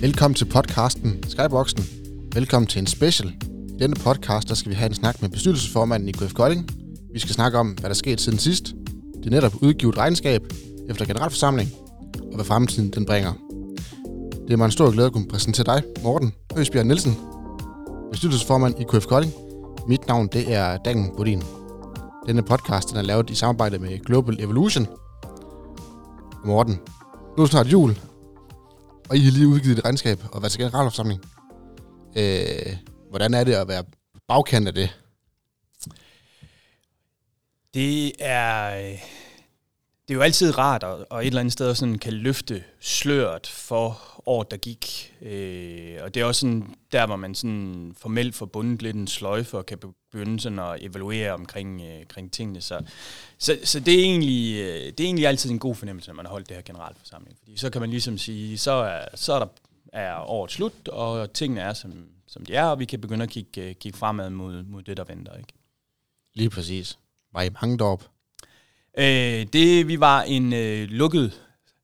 Velkommen til podcasten Skyboxen. Velkommen til en special. I denne podcast der skal vi have en snak med bestyrelsesformanden i KF Kolding. Vi skal snakke om, hvad der skete siden sidst. Det er netop udgivet regnskab efter generalforsamling, og hvad fremtiden den bringer. Det er mig en stor glæde at kunne præsentere dig, Morten Høsbjerg Nielsen, bestyrelsesformand i KF Kolding. Mit navn det er Dagen Bodin. Denne podcast den er lavet i samarbejde med Global Evolution. Morten, nu er snart jul, og I har lige udgivet et regnskab og været til generalforsamling. Øh, hvordan er det at være bagkant af det? Det er, øh, det er jo altid rart at, at et eller andet sted sådan kan løfte sløret for året, der gik. Øh, og det er også sådan, der, hvor man sådan formelt forbundet lidt en sløjfe og kan begynde sådan at evaluere omkring, øh, omkring tingene. Så, så, så det, er egentlig, øh, det er egentlig altid en god fornemmelse, når man har holdt det her generalforsamling. Fordi så kan man ligesom sige, så er, så er der er året slut, og tingene er, som, som de er, og vi kan begynde at kigge, øh, kigge fremad mod, mod det, der venter. Ikke? Lige præcis. Var I mange deroppe? Øh, det, vi var en øh, lukket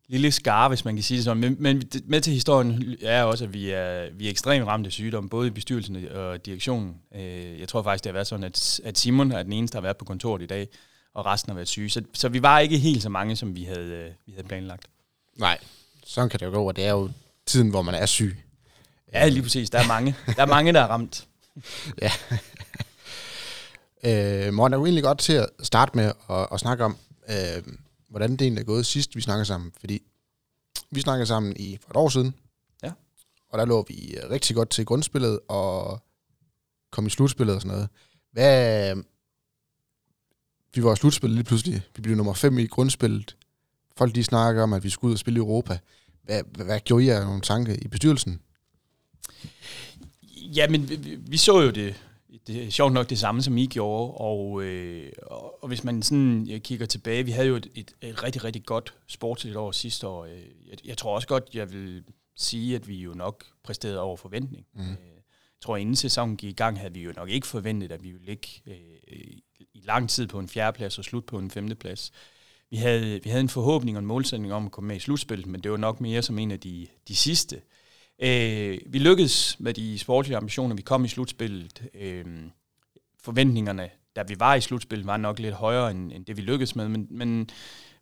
lille skare, hvis man kan sige det sådan. Men, men med til historien er også, at vi er, vi er ekstremt ramt af sygdom, både i bestyrelsen og direktionen. Øh, jeg tror faktisk, det har været sådan, at, at Simon er den eneste, der har været på kontoret i dag, og resten har været syge. Så, så vi var ikke helt så mange, som vi havde, øh, vi havde planlagt. Nej, sådan kan det jo gå, og det er jo tiden, hvor man er syg. Ja, lige præcis. Der er mange, der, er mange, der er ramt. ja. øh, Morten er jo egentlig godt til at starte med at, at snakke om, øh, hvordan det egentlig er gået sidst, vi snakkede sammen. Fordi vi snakkede sammen i for et år siden, ja. og der lå vi rigtig godt til grundspillet og kom i slutspillet og sådan noget. Hvad, vi var i slutspillet lige pludselig. Vi blev nummer 5 i grundspillet. Folk de snakker om, at vi skulle ud og spille i Europa. Hvad, hvad, hvad gjorde I af nogle tanker i bestyrelsen? Ja, men vi, vi så jo det det er sjovt nok det samme, som I gjorde, og, øh, og, hvis man sådan jeg kigger tilbage, vi havde jo et, et, et rigtig, rigtig godt sportsligt år sidste år. Øh, jeg, jeg tror også godt, jeg vil sige, at vi jo nok præsterede over forventning. Mm. Jeg tror, inden sæsonen gik i gang, havde vi jo nok ikke forventet, at vi ville ligge øh, i lang tid på en fjerdeplads og slut på en femteplads. Vi havde, vi havde en forhåbning og en målsætning om at komme med i slutspillet, men det var nok mere som en af de, de sidste. Øh, Øh, vi lykkedes med de sportslige ambitioner. Vi kom i slutspillet. Øh, forventningerne, da vi var i slutspillet, var nok lidt højere end, end det, vi lykkedes med. Men, men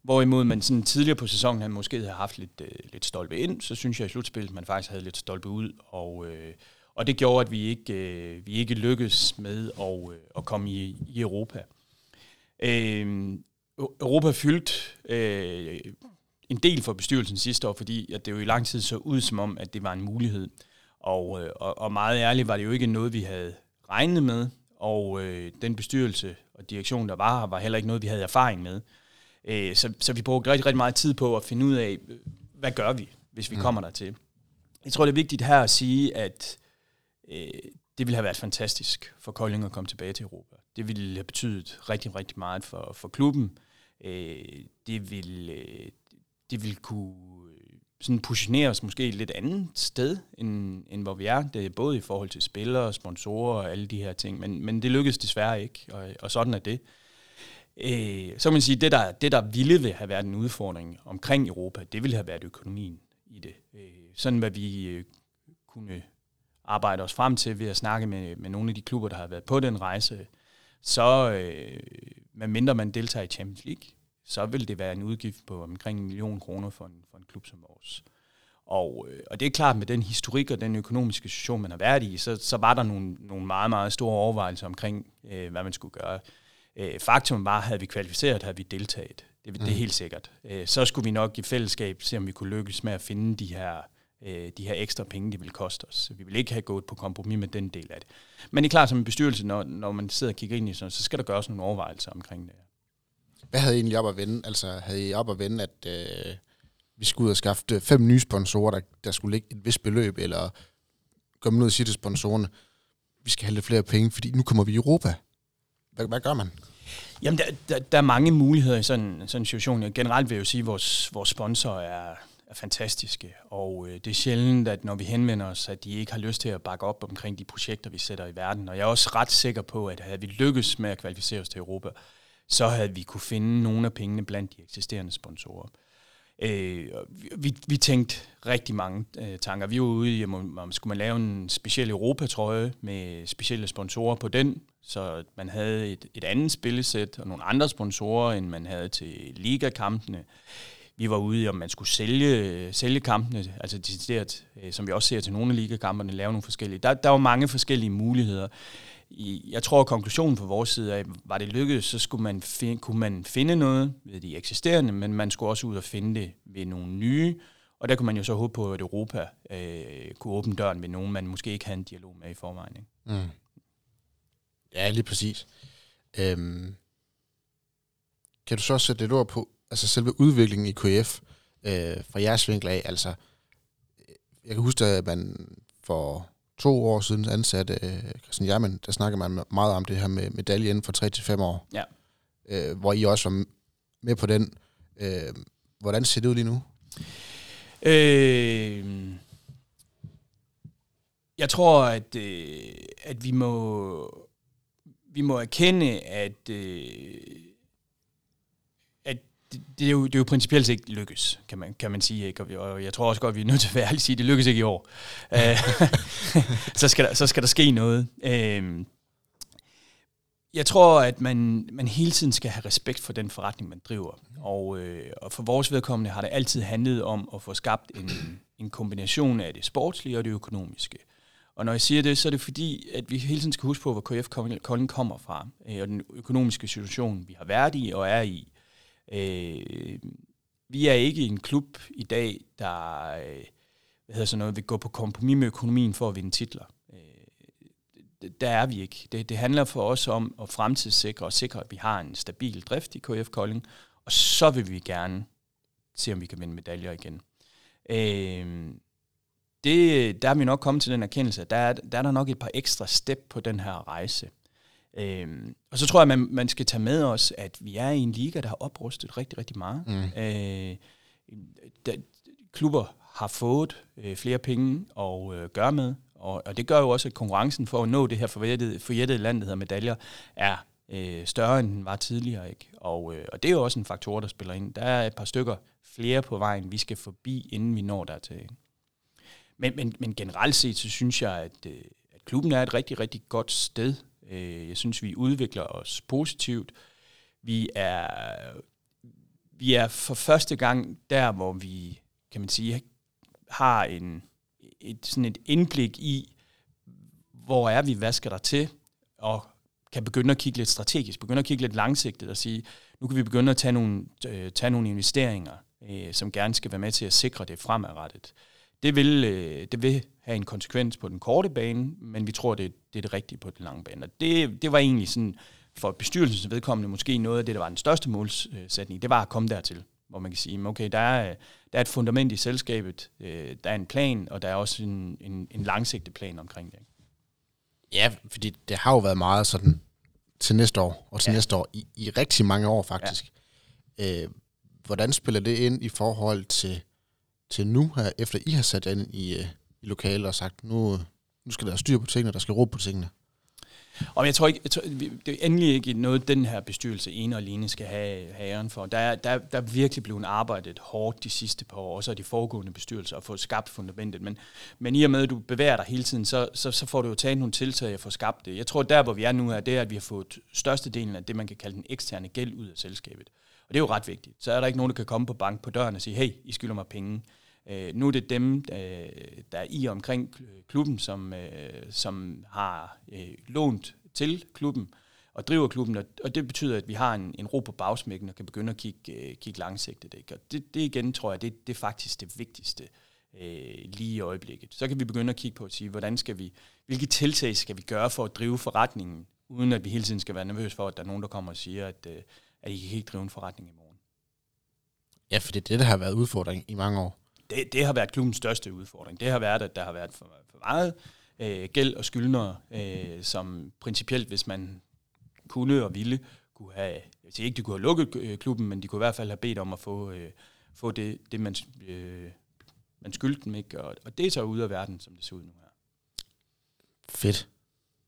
hvorimod man sådan tidligere på sæsonen havde måske havde haft lidt, øh, lidt stolpe ind, så synes jeg i slutspillet, man faktisk havde lidt stolpe ud. Og, øh, og det gjorde, at vi ikke, øh, vi ikke lykkedes med at, øh, at komme i, i Europa. Øh, Europa fyldt øh, en del for bestyrelsen sidste år, fordi at det jo i lang tid så ud som om, at det var en mulighed. Og, øh, og, og meget ærligt var det jo ikke noget, vi havde regnet med, og øh, den bestyrelse og direktion, der var her, var heller ikke noget, vi havde erfaring med. Øh, så, så vi brugte rigtig, rigtig meget tid på at finde ud af, hvad gør vi, hvis vi mm. kommer der til. Jeg tror, det er vigtigt her at sige, at øh, det ville have været fantastisk for Kolding at komme tilbage til Europa. Det ville have betydet rigtig, rigtig meget for, for klubben. Øh, det ville, øh, det vil kunne øh, sådan positionere os måske et lidt andet sted, end, end hvor vi er. Det er både i forhold til spillere, sponsorer og alle de her ting, men, men det lykkedes desværre ikke, og, og sådan er det. Øh, så kan man sige, at det der, det, der ville have været en udfordring omkring Europa, det ville have været økonomien i det. Øh, sådan hvad vi øh, kunne arbejde os frem til ved at snakke med, med nogle af de klubber, der har været på den rejse, så øh, medmindre man deltager i Champions League, så vil det være en udgift på omkring en million kroner for en, for en klub som vores. Og, øh, og det er klart, med den historik og den økonomiske situation, man har været i, så, så var der nogle, nogle meget, meget store overvejelser omkring, øh, hvad man skulle gøre. Øh, faktum var, at havde vi kvalificeret, havde vi deltaget. Det, det er mm. helt sikkert. Øh, så skulle vi nok i fællesskab se, om vi kunne lykkes med at finde de her, øh, de her ekstra penge, det ville koste os. Vi ville ikke have gået på kompromis med den del af det. Men det er klart, som en bestyrelse, når, når man sidder og kigger ind i sådan, så skal der gøres nogle overvejelser omkring det. Hvad havde I egentlig op at vende? Altså, havde I op at vende, at øh, vi skulle ud og skaffe øh, fem nye sponsorer, der, der skulle ligge et vist beløb, eller komme ud og sige til sponsorerne, vi skal have lidt flere penge, fordi nu kommer vi i Europa. Hvad, hvad gør man? Jamen, der, der, der er mange muligheder i sådan, sådan en situation. Generelt vil jeg jo sige, at vores, vores sponsorer er, er fantastiske, og øh, det er sjældent, at når vi henvender os, at de ikke har lyst til at bakke op omkring de projekter, vi sætter i verden. Og jeg er også ret sikker på, at havde vi lykkes med at kvalificere os til Europa, så havde vi kunne finde nogle af pengene blandt de eksisterende sponsorer. Øh, vi, vi tænkte rigtig mange øh, tanker. Vi var ude i, om, om skulle man lave en speciel Europatrøje med specielle sponsorer på den, så man havde et, et andet spillesæt og nogle andre sponsorer, end man havde til ligakampene. Vi var ude i, om man skulle sælge, sælge kampene, altså decideret, øh, som vi også ser til nogle af ligakamperne, lave nogle forskellige. Der, der var mange forskellige muligheder i, jeg tror, at konklusionen fra vores side af, var det lykkedes, så skulle man finde, kunne man finde noget ved de eksisterende, men man skulle også ud og finde det ved nogle nye, og der kunne man jo så håbe på, at Europa øh, kunne åbne døren ved nogen, man måske ikke havde en dialog med i forvejen. Ikke? Mm. Ja, lige præcis. Øhm, kan du så sætte lidt ord på, altså selve udviklingen i KF, øh, fra jeres vinkel af, altså, jeg kan huske, at man for to år siden ansatte øh, Christian Jermann, der snakker man meget om det her med medalje inden for 3 til fem år. Ja. Øh, hvor I også var med på den. Øh, hvordan ser det ud lige nu? Øh, jeg tror, at, øh, at vi må vi må erkende, at øh, det, er jo, det er jo principielt ikke lykkes, kan man, kan man sige. Ikke? Og jeg tror også godt, at vi er nødt til at være ærlige sige, at det lykkes ikke i år. Øh, så, skal der, så skal der ske noget. Øh, jeg tror, at man, man hele tiden skal have respekt for den forretning, man driver. Og, øh, og for vores vedkommende har det altid handlet om at få skabt en, en kombination af det sportslige og det økonomiske. Og når jeg siger det, så er det fordi, at vi hele tiden skal huske på, hvor KF Kolding kommer fra, øh, og den økonomiske situation, vi har været i og er i. Øh, vi er ikke en klub i dag, der øh, hvad hedder sådan noget, vil gå på kompromis med økonomien for at vinde titler. Øh, der er vi ikke. Det, det handler for os om at fremtidssikre og sikre, at vi har en stabil drift i KF Kolding, og så vil vi gerne se, om vi kan vinde medaljer igen. Øh, det, der er vi nok kommet til den erkendelse, at der er, der er der nok et par ekstra step på den her rejse. Øhm, og så tror jeg, man, man skal tage med os, at vi er i en liga, der har oprustet rigtig, rigtig meget. Mm. Øh, der, klubber har fået øh, flere penge at øh, gøre med, og, og det gør jo også, at konkurrencen for at nå det her forjættede, forjættede land, der hedder medaljer, er øh, større, end den var tidligere. Ikke? Og, øh, og det er jo også en faktor, der spiller ind. Der er et par stykker flere på vejen, vi skal forbi, inden vi når dertil. Ikke? Men, men, men generelt set, så synes jeg, at, øh, at klubben er et rigtig, rigtig godt sted Øh, jeg synes, vi udvikler os positivt. Vi er, vi er for første gang der, hvor vi, kan man sige, har en, et, sådan et indblik i, hvor er vi, hvad skal der til, og kan begynde at kigge lidt strategisk, begynde at kigge lidt langsigtet og sige, nu kan vi begynde at tage nogle, øh, tage nogle investeringer, øh, som gerne skal være med til at sikre det fremadrettet. Det vil, øh, det vil have en konsekvens på den korte bane, men vi tror, det, det er det rigtige på den lange bane. Og det, det var egentlig sådan, for bestyrelsens vedkommende, måske noget af det, der var den største målsætning, det var at komme dertil, hvor man kan sige, okay, der er, der er et fundament i selskabet, øh, der er en plan, og der er også en, en, en langsigtet plan omkring det. Ja, fordi det har jo været meget sådan til næste år, og til ja. næste år, i, i rigtig mange år faktisk. Ja. Øh, hvordan spiller det ind i forhold til til nu her, efter I har sat ind i, øh, i lokalet og sagt, nu, nu skal der styr på tingene, der skal ro på tingene? Og jeg tror ikke, jeg tror, det er endelig ikke noget, den her bestyrelse ene og alene skal have, have æren for. Der er, der, der er virkelig blevet arbejdet hårdt de sidste par år, også af de foregående bestyrelser, at få skabt fundamentet. Men, men i og med, at du bevæger dig hele tiden, så, så, så får du jo taget nogle tiltag at få skabt det. Jeg tror, der hvor vi er nu, er det, at vi har fået størstedelen af det, man kan kalde den eksterne gæld ud af selskabet. Og det er jo ret vigtigt. Så er der ikke nogen, der kan komme på bank på døren og sige, hey, I skylder mig penge. Øh, nu er det dem, øh, der er i omkring klubben, som, øh, som har øh, lånt til klubben og driver klubben, og, og det betyder, at vi har en, en ro på bagsmækken og kan begynde at kigge, øh, kigge langsigtet. Ikke? Og det, det igen, tror jeg, det, det er faktisk det vigtigste øh, lige i øjeblikket. Så kan vi begynde at kigge på at sige, hvordan skal vi, hvilke tiltag skal vi gøre for at drive forretningen, uden at vi hele tiden skal være nervøs for, at der er nogen, der kommer og siger, at, øh, at I kan ikke drive en forretning i morgen. Ja, for det er det, der har været udfordring i mange år det, det har været klubbens største udfordring. Det har været, at der har været for, for meget øh, gæld og skyldnere, øh, som principielt, hvis man kunne og ville, kunne have, jeg siger ikke, de kunne have lukket øh, klubben, men de kunne i hvert fald have bedt om at få, øh, få det, det man, øh, man skyldte dem. Ikke? Og, og det er så ude af verden, som det ser ud nu her. Fedt.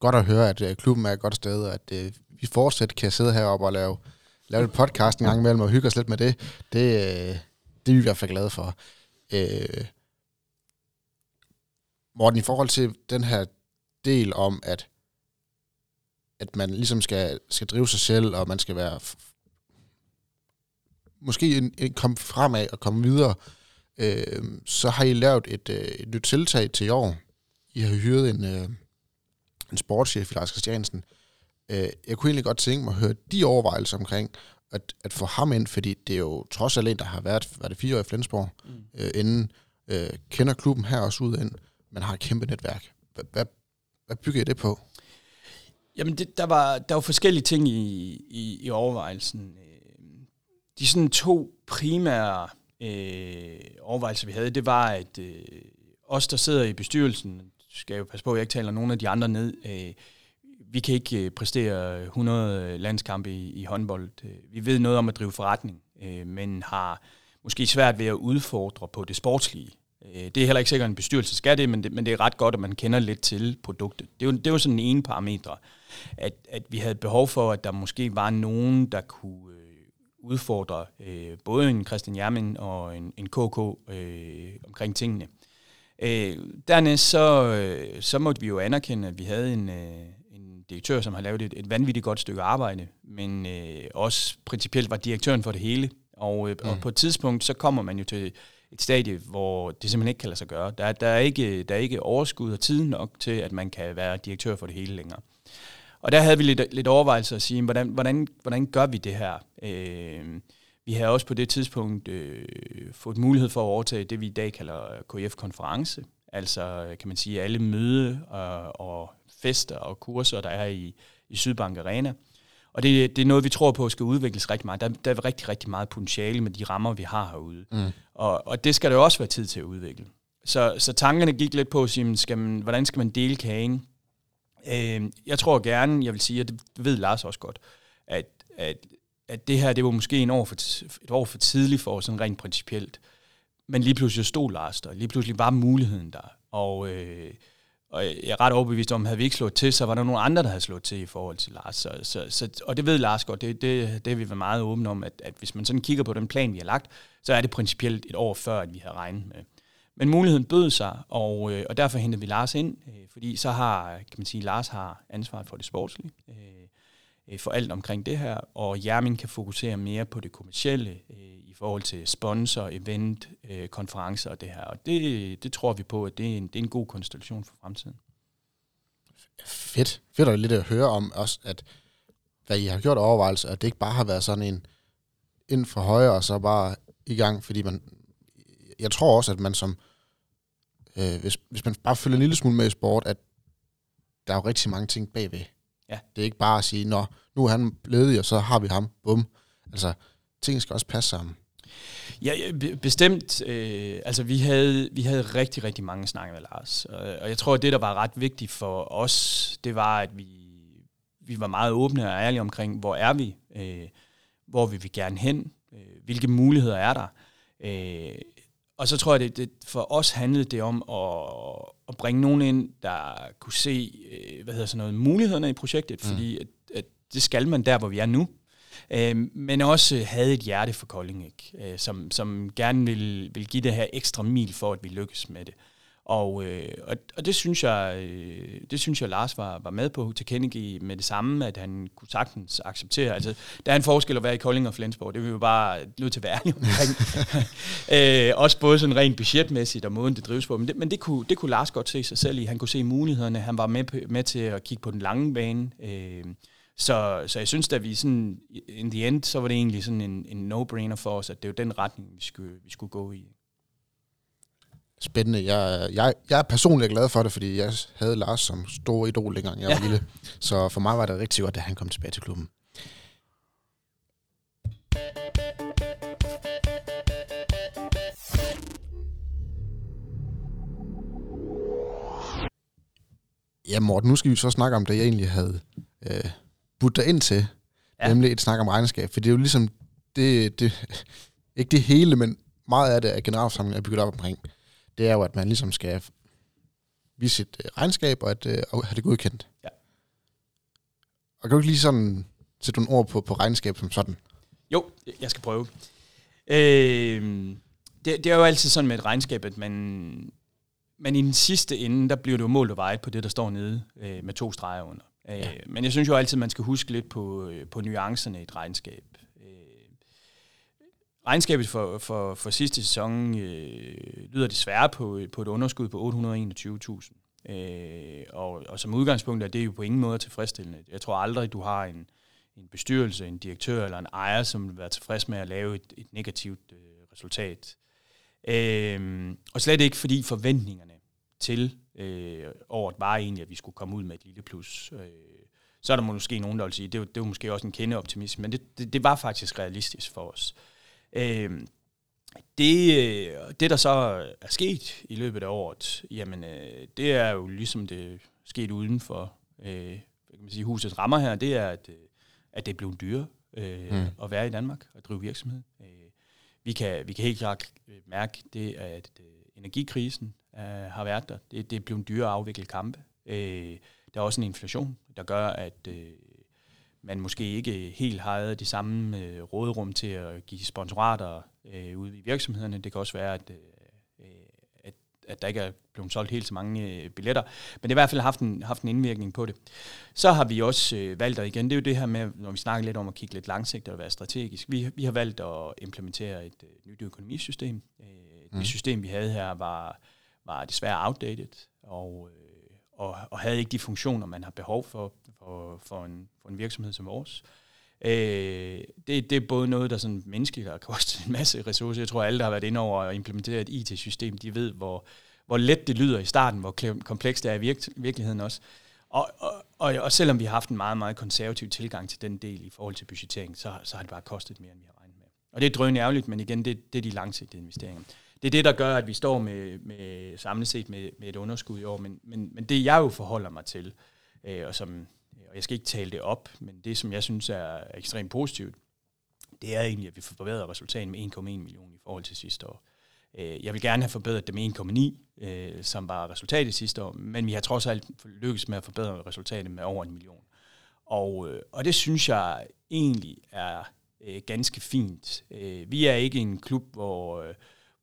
Godt at høre, at øh, klubben er et godt sted, og at øh, vi fortsat kan sidde heroppe og lave, lave et podcast en gang imellem og hygge os lidt med det. Det, øh, det er vi i hvert fald glade for. Øh, Morten, i forhold til den her del om, at at man ligesom skal, skal drive sig selv, og man skal være måske en, en komme fremad og komme videre, øh, så har I lavet et, øh, et nyt tiltag til i år. I har hyret en, øh, en sportschef, Lars Christiansen. Øh, jeg kunne egentlig godt tænke mig at høre de overvejelser omkring at, at få ham ind, fordi det er jo trods alt en, der har været, var det fire år i Flensborg, mm. øh, inden, øh, kender klubben her også ud ind, man har et kæmpe netværk. Hvad, hvad, hvad bygger I det på? Jamen, det, der, var, der var forskellige ting i, i, i overvejelsen. De sådan to primære øh, overvejelser, vi havde, det var, at øh, os, der sidder i bestyrelsen, skal jo passe på, at jeg ikke taler nogen af de andre ned, øh, vi kan ikke øh, præstere 100 landskampe i, i håndbold. Øh, vi ved noget om at drive forretning, øh, men har måske svært ved at udfordre på det sportslige. Det er heller ikke sikkert, at en bestyrelse skal det men, det, men det er ret godt, at man kender lidt til produktet. Det er jo, det er jo sådan en ene parametre, at, at vi havde behov for, at der måske var nogen, der kunne udfordre øh, både en Christian Jermin og en, en KK øh, omkring tingene. Øh, dernæst så, øh, så måtte vi jo anerkende, at vi havde en, øh, en direktør, som har lavet et, et vanvittigt godt stykke arbejde, men øh, også principielt var direktøren for det hele. Og, øh, mm. og på et tidspunkt, så kommer man jo til et stadie, hvor det simpelthen ikke kan lade sig gøre. Der, der, er ikke, der er ikke overskud og tid nok til, at man kan være direktør for det hele længere. Og der havde vi lidt, lidt overvejelser at sige, hvordan, hvordan, hvordan gør vi det her? Øh, vi havde også på det tidspunkt øh, fået mulighed for at overtage det, vi i dag kalder KF-konference. Altså, kan man sige, alle møde og, og fester og kurser, der er i, i Sydbank Arena. Og det, det er noget, vi tror på skal udvikles rigtig meget. Der, der er rigtig, rigtig meget potentiale med de rammer, vi har herude. Mm. Og, og det skal der også være tid til at udvikle. Så, så tankerne gik lidt på sige, skal man, hvordan skal man dele kagen? Øh, jeg tror gerne, jeg vil sige, og det ved Lars også godt, at, at, at det her, det var måske en år for, et år for tidligt for os, sådan rent principielt. Men lige pludselig stod Lars der. Lige pludselig var muligheden der. Og... Øh, og jeg er ret overbevist om, at havde vi ikke slået til, så var der nogle andre, der havde slået til i forhold til Lars. Så, så, så, og det ved Lars godt, det, det, det er vi meget åbne om, at, at hvis man sådan kigger på den plan, vi har lagt, så er det principielt et år før, at vi havde regnet med. Men muligheden bød sig, og, øh, og derfor hentede vi Lars ind, øh, fordi så har, kan man sige, Lars har ansvaret for det sportslige, øh, øh for alt omkring det her, og Jermin kan fokusere mere på det kommercielle øh, i forhold til sponsor, event, øh, konferencer og det her. Og det, det tror vi på, at det er, en, det er en god konstellation for fremtiden. Fedt. Fedt at lidt at høre om også, at hvad I har gjort overvejelser, at det ikke bare har været sådan en ind for højre, og så bare i gang, fordi man, jeg tror også, at man som, øh, hvis, hvis man bare følger en lille smule med i sport, at der er jo rigtig mange ting bagved. Ja. Det er ikke bare at sige, nå, nu er han ledig, og så har vi ham. Bum. Altså, ting skal også passe sammen. Ja, bestemt. Øh, altså, vi havde, vi havde rigtig, rigtig mange snakke med Lars. Og jeg tror, at det, der var ret vigtigt for os, det var, at vi, vi var meget åbne og ærlige omkring, hvor er vi? Øh, hvor vil vi gerne hen? Øh, hvilke muligheder er der? Øh, og så tror jeg, det, det for os handlede det om at, at bringe nogen ind, der kunne se øh, hvad hedder sådan noget, mulighederne i projektet, mm. fordi at, at det skal man der, hvor vi er nu. Øh, men også havde et hjerte for Kolding, ikke? Øh, som, som gerne vil, vil give det her ekstra mil for, at vi lykkes med det. Og, øh, og, og det synes jeg, øh, det synes jeg Lars var, var med på til Kennedy med det samme, at han kunne sagtens acceptere. Altså, der er en forskel at være i Kolding og Flensborg, det vil vi bare nødt til være omkring. øh, også både sådan rent budgetmæssigt og måden, det drives på. Men det, men det, kunne, det kunne Lars godt se sig selv i. Han kunne se mulighederne. Han var med, med til at kigge på den lange bane. Øh, så, så jeg synes, at vi sådan, in the end, så var det egentlig sådan en, en no-brainer for os, at det er jo den retning, vi skulle, vi skulle gå i. Spændende. Jeg, jeg, jeg er personligt glad for det, fordi jeg havde Lars som stor idol, dengang jeg ja. var lille. Så for mig var det rigtig godt, at han kom tilbage til klubben. Ja, Morten, nu skal vi så snakke om det, jeg egentlig havde øh, budt dig ind til. Ja. Nemlig et snak om regnskab. For det er jo ligesom, det, det, ikke det hele, men meget af det, at generalforsamlingen er bygget op omkring det er jo, at man ligesom skal vise sit øh, regnskab og, at, øh, og have det godkendt. Ja. Og kan du ikke lige sådan sætte nogle ord på, på regnskab som sådan? Jo, jeg skal prøve. Øh, det, det er jo altid sådan med et regnskab, at man, men i den sidste ende, der bliver det jo målt og vejet på det, der står nede øh, med to streger under. Øh, ja. Men jeg synes jo altid, man skal huske lidt på, øh, på nuancerne i et regnskab. Regnskabet for, for, for sidste sæson øh, lyder desværre på, øh, på et underskud på 821.000. Øh, og, og som udgangspunkt er det jo på ingen måde tilfredsstillende. Jeg tror aldrig, du har en, en bestyrelse, en direktør eller en ejer, som vil være tilfreds med at lave et, et negativt øh, resultat. Øh, og slet ikke fordi forventningerne til øh, året var egentlig, at vi skulle komme ud med et lille plus. Øh, så er der måske nogen, der vil sige, det var, det var måske også en kende optimisme, men det, det, det var faktisk realistisk for os. Øh, øh, det, der så er sket i løbet af året, jamen, øh, det er jo ligesom det sket uden for øh, kan man sige, husets rammer her, det er, at, øh, at det er blevet dyre øh, mm. at være i Danmark og drive virksomhed. Øh, vi, kan, vi kan helt klart mærke det, at øh, energikrisen øh, har været der. Det, det er blevet dyre at afvikle kampe. Øh, der er også en inflation, der gør, at øh, man måske ikke helt har de samme øh, råderum til at give sponsorater øh, ude i virksomhederne. Det kan også være, at, øh, at, at der ikke er blevet solgt helt så mange øh, billetter. Men det har i hvert fald haft en, haft en indvirkning på det. Så har vi også øh, valgt, og igen, det er jo det her med, når vi snakker lidt om at kigge lidt langsigtet og være strategisk. Vi, vi har valgt at implementere et øh, nyt økonomisystem. Øh, mm. Det system, vi havde her, var, var desværre outdated, og, øh, og, og havde ikke de funktioner, man har behov for for, for, en, for en virksomhed som vores. Øh, det, det er både noget, der sådan menneskeligt har kostet en masse ressourcer. Jeg tror, alle, der har været inde over at implementere et IT-system, de ved, hvor, hvor let det lyder i starten, hvor komplekst det er i virk- virkeligheden også. Og, og, og, og selvom vi har haft en meget, meget konservativ tilgang til den del i forhold til budgettering, så, så har det bare kostet mere, end vi har regnet med. Og det er drøn ærgerligt, men igen, det, det er de langsigtede investeringer. Det er det, der gør, at vi står med, med samlet set med, med et underskud i år, men, men, men det jeg jo forholder mig til, øh, og som jeg skal ikke tale det op, men det, som jeg synes er ekstremt positivt, det er egentlig, at vi får forbedret resultatet med 1,1 million i forhold til sidste år. Øh, jeg vil gerne have forbedret det med 1,9, øh, som var resultatet sidste år, men vi har trods alt lykkes med at forbedre resultatet med over en million. Og, øh, og det synes jeg egentlig er ganske fint. Vi er ikke en klub, hvor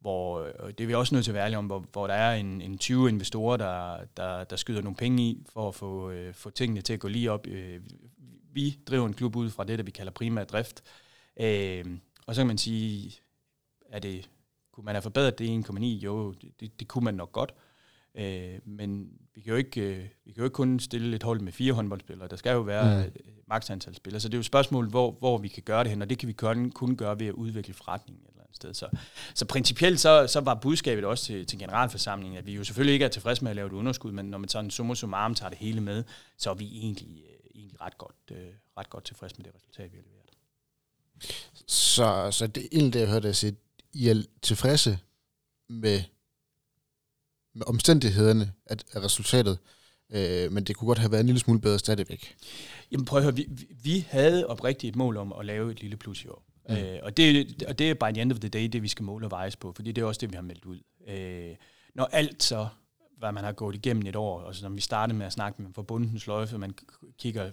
hvor det er vi også nødt til at være ærlige om, hvor, hvor der er en, en 20 investorer, der, der, der skyder nogle penge i, for at få, øh, få tingene til at gå lige op. Øh, vi driver en klub ud fra det, der vi kalder primær drift. Øh, og så kan man sige, er det, kunne man have forbedret det 1,9? Jo, det, det kunne man nok godt. Øh, men vi kan, jo ikke, øh, vi kan jo ikke kun stille et hold med fire håndboldspillere. Der skal jo være mm. maks antal spillere. Så det er jo et spørgsmål, hvor, hvor vi kan gøre det hen, og det kan vi kun, kun gøre ved at udvikle forretningen sted. Så, så principielt så, så var budskabet også til, til generalforsamlingen, at vi jo selvfølgelig ikke er tilfredse med at lave et underskud, men når man sådan summa summarum tager det hele med, så er vi egentlig, øh, egentlig ret, godt, øh, ret godt tilfredse med det resultat, vi har leveret. Så, så det egentlig det, jeg hørte dig sige. I er tilfredse med, med omstændighederne af, af resultatet, øh, men det kunne godt have været en lille smule bedre stadigvæk. Jamen prøv at høre, vi, vi havde oprigtigt et mål om at lave et lille plus i år. Mm. Øh, og, det, og det er by the end of the day, det vi skal måle og vejes på, fordi det er også det, vi har meldt ud. Øh, når alt så, hvad man har gået igennem et år, og så når vi startede med at snakke med forbundens sløjfe, man kigger,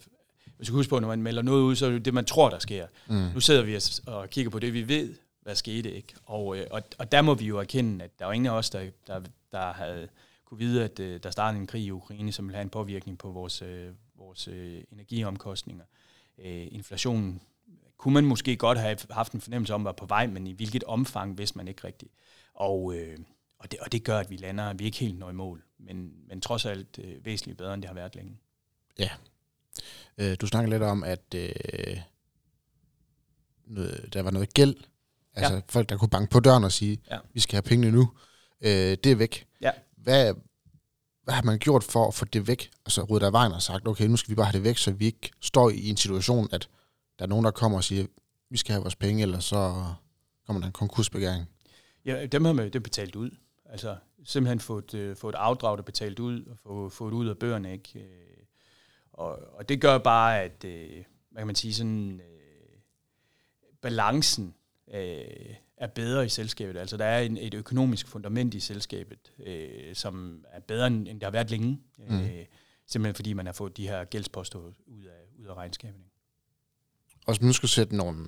hvis du huske på, når man melder noget ud, så er det det, man tror, der sker. Mm. Nu sidder vi og kigger på det, vi ved, hvad skete, ikke? Og, øh, og, og der må vi jo erkende, at der er ingen af os, der, der, der havde kunne vide, at uh, der startede en krig i Ukraine, som ville have en påvirkning på vores, uh, vores energiomkostninger. Inflationen kunne man måske godt have haft en fornemmelse om, var på vej, men i hvilket omfang vidste man ikke rigtigt. Og, øh, og, det, og det gør, at vi lander, vi er ikke helt når i mål, men, men trods alt øh, væsentligt bedre, end det har været længe. Ja. Øh, du snakker lidt om, at øh, noget, der var noget gæld. Altså ja. folk, der kunne banke på døren og sige, ja. vi skal have pengene nu. Øh, det er væk. Ja. Hvad, hvad har man gjort for at få det væk? Altså ryddet af vejen og sagt, okay, nu skal vi bare have det væk, så vi ikke står i en situation, at der er nogen, der kommer og siger, vi skal have vores penge, eller så kommer der en konkursbegæring. Ja, dem har man det betalt ud. Altså simpelthen fået, uh, fået afdrag, der betalt ud, og få, fået ud af bøgerne. Ikke? Øh, og, og det gør bare, at uh, hvad kan man sige, sådan, balancen uh, er bedre i selskabet. Altså der er en, et økonomisk fundament i selskabet, uh, som er bedre, end det har været længe. Mm. Uh, simpelthen fordi man har fået de her gældsposter ud af, ud af regnskabet. Og hvis man nu skal sætte nogle,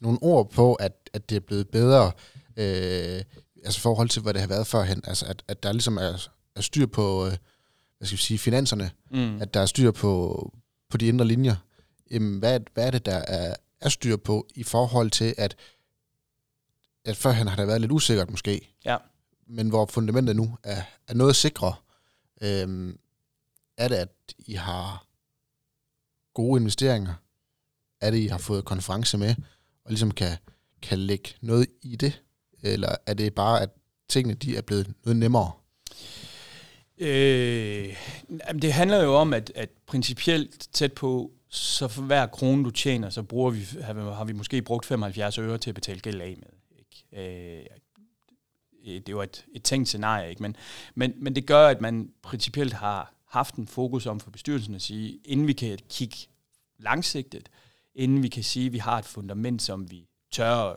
nogle ord på, at, at det er blevet bedre, øh, altså i forhold til, hvad det har været førhen. Altså, at, at der ligesom er, er styr på, øh, hvad skal vi sige, finanserne. Mm. At der er styr på, på de indre linjer. Jamen, hvad, hvad er det, der er, er styr på i forhold til, at, at førhen har det været lidt usikkert måske. Ja. Men hvor fundamentet nu er, er noget sikre, øhm, er det, at I har gode investeringer? Er det, I har fået konference med, og ligesom kan, kan lægge noget i det? Eller er det bare, at tingene de er blevet noget nemmere? Øh, det handler jo om, at, at principielt tæt på, så for hver krone, du tjener, så bruger vi, har, har vi måske brugt 75 øre til at betale gæld af med. Ikke? Øh, det var et, et tænkt scenarie, ikke? Men, men, men det gør, at man principielt har haft en fokus om for bestyrelsen at sige, inden vi kan kigge langsigtet, inden vi kan sige, at vi har et fundament, som vi tør at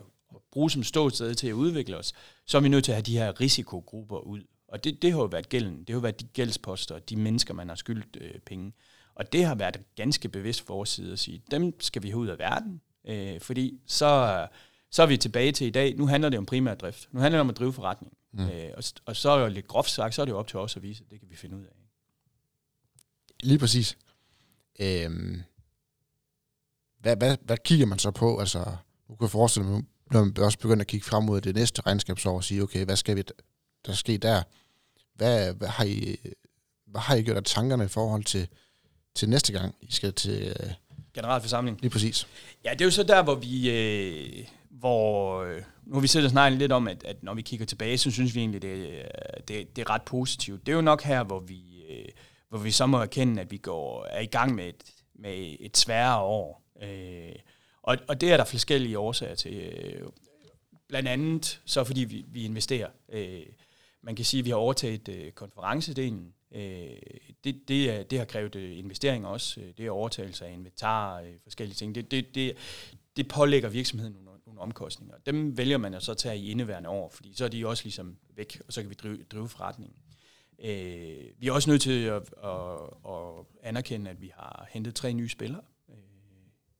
bruge som ståsted til at udvikle os, så er vi nødt til at have de her risikogrupper ud. Og det, det har jo været gælden. Det har jo været de gældsposter, de mennesker, man har skyldt øh, penge. Og det har været ganske bevidst for vores side at sige, dem skal vi have ud af verden, øh, fordi så, så er vi tilbage til i dag. Nu handler det om primær drift. Nu handler det om at drive forretning. Mm. Øh, og, og så er det lidt groft sagt, så er det jo op til os at vise, at det kan vi finde ud af. Lige præcis. Øhm, hvad, hvad, hvad kigger man så på? Altså, nu kan forestille mig, når man også begynder at kigge frem mod det næste regnskabsår og sige, okay, hvad skal vi der ske der? Hvad, hvad, har I, hvad har I gjort af tankerne i forhold til, til næste gang, I skal til... Øh, Generalforsamling. Lige præcis. Ja, det er jo så der, hvor vi... Øh, hvor, øh, nu har vi siddet og snakket lidt om, at, at når vi kigger tilbage, så synes vi egentlig, det, det, det er ret positivt. Det er jo nok her, hvor vi, øh, hvor vi så må erkende, at vi går, er i gang med et, med et sværere år. Øh, og, og det er der forskellige årsager til. Øh, blandt andet så fordi vi, vi investerer. Øh, man kan sige, at vi har overtaget øh, konferencedelen. Øh, det, det, er, det har krævet øh, investeringer også. Øh, det er overtagelse af inventar og øh, forskellige ting. Det, det, det, det pålægger virksomheden nogle, nogle omkostninger. Dem vælger man at så tage i indeværende år, fordi så er de også ligesom væk, og så kan vi drive, drive forretningen. Øh, vi er også nødt til at, at, at anerkende, at vi har hentet tre nye spillere øh,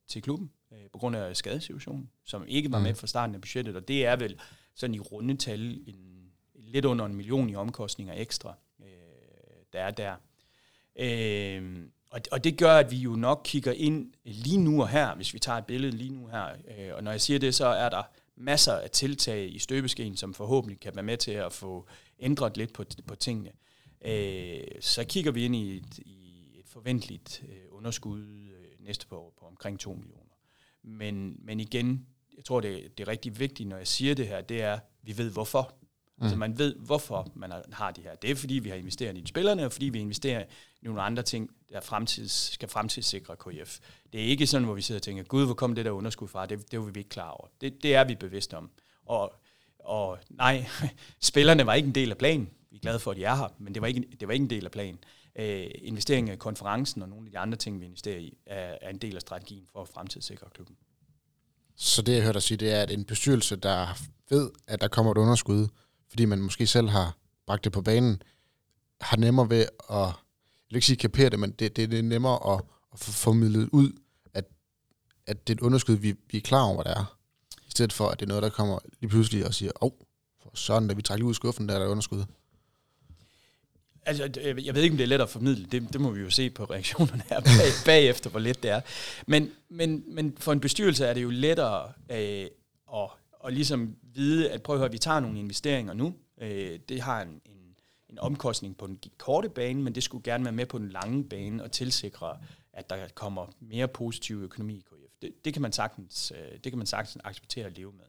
til klubben øh, på grund af skadesituationen, som ikke var med mm. fra starten af budgettet, og det er vel sådan i rundetal en, lidt under en million i omkostninger ekstra, øh, der er der. Øh, og, og det gør, at vi jo nok kigger ind lige nu og her, hvis vi tager et billede lige nu her. Øh, og når jeg siger det, så er der masser af tiltag i støbeskeen, som forhåbentlig kan være med til at få ændret lidt på, på tingene. Øh, så kigger vi ind i et, i et forventeligt øh, underskud øh, næste år på omkring 2 millioner. Men, men igen, jeg tror, det, det er rigtig vigtigt, når jeg siger det her, det er, at vi ved hvorfor. Mm. Altså man ved, hvorfor man har det her. Det er, fordi vi har investeret i spillerne, og fordi vi investerer i nogle andre ting, der fremtids, skal fremtidssikre KF. Det er ikke sådan, hvor vi sidder og tænker, gud, hvor kom det der underskud fra? Det, det var vi ikke klar over. Det, det er vi bevidste om. Og, og nej, spillerne var ikke en del af planen. Vi er glade for, at de er her, men det var ikke, det var ikke en del af planen. Øh, investeringen i konferencen og nogle af de andre ting, vi investerer i, er, er en del af strategien for at fremtidssikre klubben. Så det, jeg hørte dig sige, det er, at en bestyrelse, der ved, at der kommer et underskud, fordi man måske selv har bragt det på banen, har nemmere ved at, jeg vil ikke sige kapere det, men det, det, det er nemmere at, at formidle ud, at, at det er et underskud, vi, vi er klar over, hvad det er. I stedet for, at det er noget, der kommer lige pludselig og siger, åh, oh, sådan, da vi trækker lige ud af skuffen, der er der underskud. Altså, jeg ved ikke, om det er let at formidle. Det, det må vi jo se på reaktionerne her bag, bagefter, hvor let det er. Men, men, men for en bestyrelse er det jo lettere øh, at, at ligesom vide, at prøv at høre, vi tager nogle investeringer nu. Øh, det har en, en, en omkostning på den korte bane, men det skulle gerne være med på den lange bane og tilsikre, at der kommer mere positiv økonomi i KF. Det, det, kan man sagtens, øh, det kan man sagtens acceptere at leve med.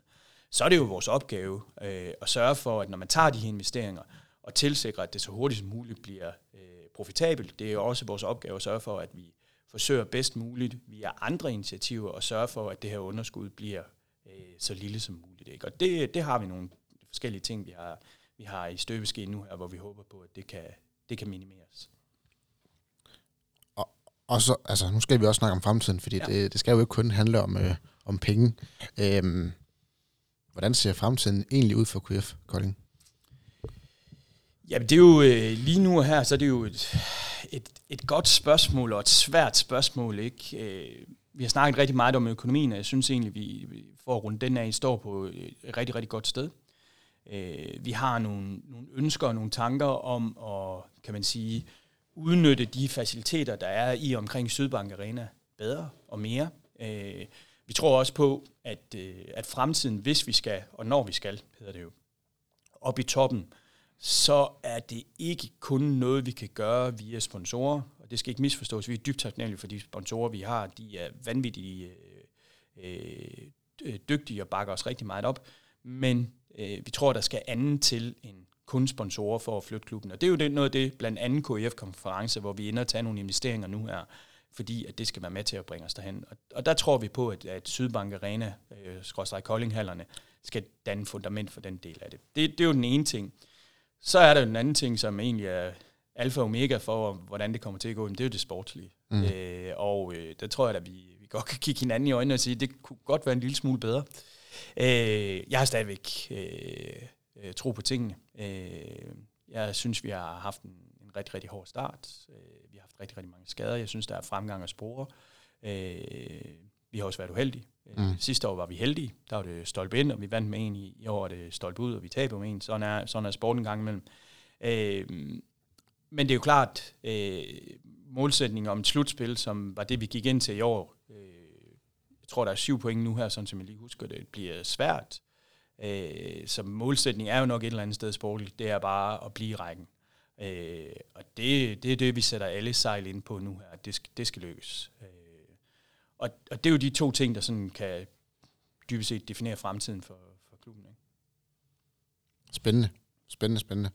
Så er det jo vores opgave øh, at sørge for, at når man tager de her investeringer, og tilsikre, at det så hurtigt som muligt bliver øh, profitabelt. Det er jo også vores opgave at sørge for, at vi forsøger bedst muligt via andre initiativer at sørge for, at det her underskud bliver øh, så lille som muligt. Ikke? Og det, det har vi nogle forskellige ting, vi har, vi har i støbeskeen nu her, hvor vi håber på, at det kan, det kan minimeres. Og, og så, altså, nu skal vi også snakke om fremtiden, fordi ja. det, det skal jo ikke kun handle om, øh, om penge. Øhm, hvordan ser fremtiden egentlig ud for QF, Kolding? Jamen det er jo øh, lige nu og her, så er det jo et, et, et godt spørgsmål og et svært spørgsmål. ikke. Øh, vi har snakket rigtig meget om økonomien, og jeg synes egentlig, vi, for at runde den af, står på et rigtig, rigtig godt sted. Øh, vi har nogle, nogle ønsker og nogle tanker om at, kan man sige, udnytte de faciliteter, der er i omkring Sydbank Arena bedre og mere. Øh, vi tror også på, at, øh, at fremtiden, hvis vi skal, og når vi skal, hedder det jo, op i toppen, så er det ikke kun noget, vi kan gøre via sponsorer, og det skal ikke misforstås. Vi er dybt taknemmelige for de sponsorer, vi har. De er vanvittigt øh, øh, øh, dygtige og bakker os rigtig meget op. Men øh, vi tror, der skal anden til end kun sponsorer for at flytte klubben. Og det er jo det, noget af det, blandt andet KIF-konference, hvor vi ender at tage nogle investeringer nu her, fordi at det skal være med til at bringe os derhen. Og, og der tror vi på, at, at Sydbank Arena, øh, skråstrej Koldinghallerne, skal danne fundament for den del af det. det. Det er jo den ene ting. Så er der den anden ting, som egentlig er alfa og omega for, hvordan det kommer til at gå, det er jo det sportslige. Mm. Øh, og øh, der tror jeg, at vi, vi godt kan kigge hinanden i øjnene og sige, at det kunne godt være en lille smule bedre. Øh, jeg har stadigvæk øh, øh, tro på tingene. Øh, jeg synes, vi har haft en, en rigtig, rigtig hård start. Øh, vi har haft rigtig, rigtig mange skader. Jeg synes, der er fremgang og spore. Øh, vi har også været uheldige. Øh, mm. Sidste år var vi heldige. Der var det stolpe ind, og vi vandt med en. I, i år er det stolpe ud, og vi taber med en. Sådan er, sådan er sporten en gang imellem. Øh, men det er jo klart, øh, målsætningen om et slutspil, som var det, vi gik ind til i år, øh, jeg tror, der er syv point nu her, sådan som jeg lige husker det, bliver svært. Øh, så målsætningen er jo nok et eller andet sted sportligt, det er bare at blive i rækken. Øh, og det, det er det, vi sætter alle sejl ind på nu her, det skal, det skal lykkes. Øh, og, og det er jo de to ting, der sådan kan dybest set definere fremtiden for, for klubben. Ikke? Spændende, spændende, spændende.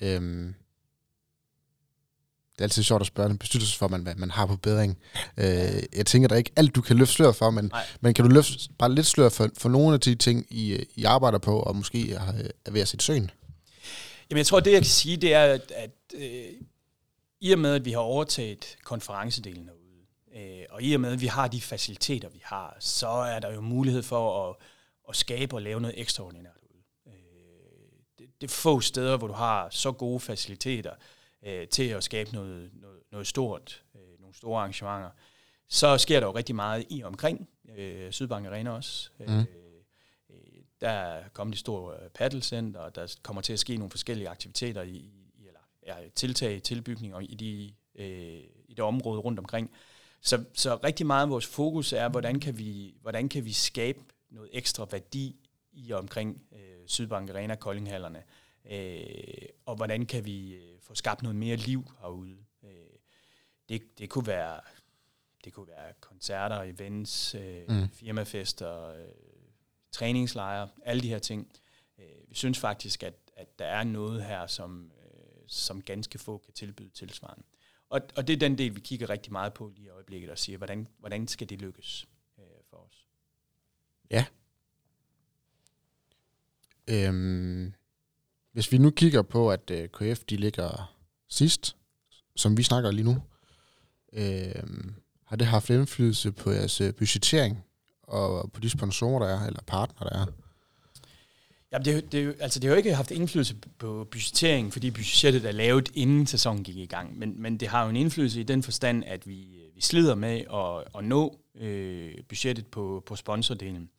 Øhm, det er altid sjovt at spørge en bestyrelsesformand, hvad man har på bedring. Øh, jeg tænker, der er ikke alt, du kan løfte slør for, men, men kan du løfte bare lidt slør for, for nogle af de ting, I, I arbejder på, og måske er, er ved at sætte søen? Jamen, jeg tror, det jeg kan sige, det er, at, at øh, i og med, at vi har overtaget konferencedelen herude, øh, og i og med, at vi har de faciliteter, vi har, så er der jo mulighed for at, at skabe og lave noget ekstraordinært derude. Øh, det, det er få steder, hvor du har så gode faciliteter, øh, til at skabe noget, noget, noget stort, øh, nogle store arrangementer. Så sker der jo rigtig meget i omkring øh, Sydbank Arena også. Mm. Øh, der er kommet et stort paddlecenter, og der kommer til at ske nogle forskellige aktiviteter i, i eller ja, tiltag, tilbygninger i, de, øh, i det område rundt omkring. Så, så rigtig meget af vores fokus er, hvordan kan vi, hvordan kan vi skabe noget ekstra værdi i og omkring øh, Sydbank Arena, Koldinghallerne. Øh, og hvordan kan vi øh, få skabt noget mere liv herude. Øh, det, det kunne være det kunne være koncerter, events, øh, mm. firmafester, øh, træningslejre, alle de her ting. Øh, vi synes faktisk, at, at der er noget her, som, øh, som ganske få kan tilbyde tilsvarende. Og, og det er den del, vi kigger rigtig meget på lige i øjeblikket og siger, hvordan, hvordan skal det lykkes øh, for os? Ja. Øhm, hvis vi nu kigger på, at øh, KF de ligger sidst, som vi snakker lige nu, øh, har det haft indflydelse på jeres øh, budgettering og på de sponsorer, der er, eller partner, der er? Ja, det, det, altså, det har jo ikke haft indflydelse på budgettering, fordi budgettet er lavet inden sæsonen gik i gang. Men, men det har jo en indflydelse i den forstand, at vi, øh, vi slider med at, at nå øh, budgettet på, på sponsordelen.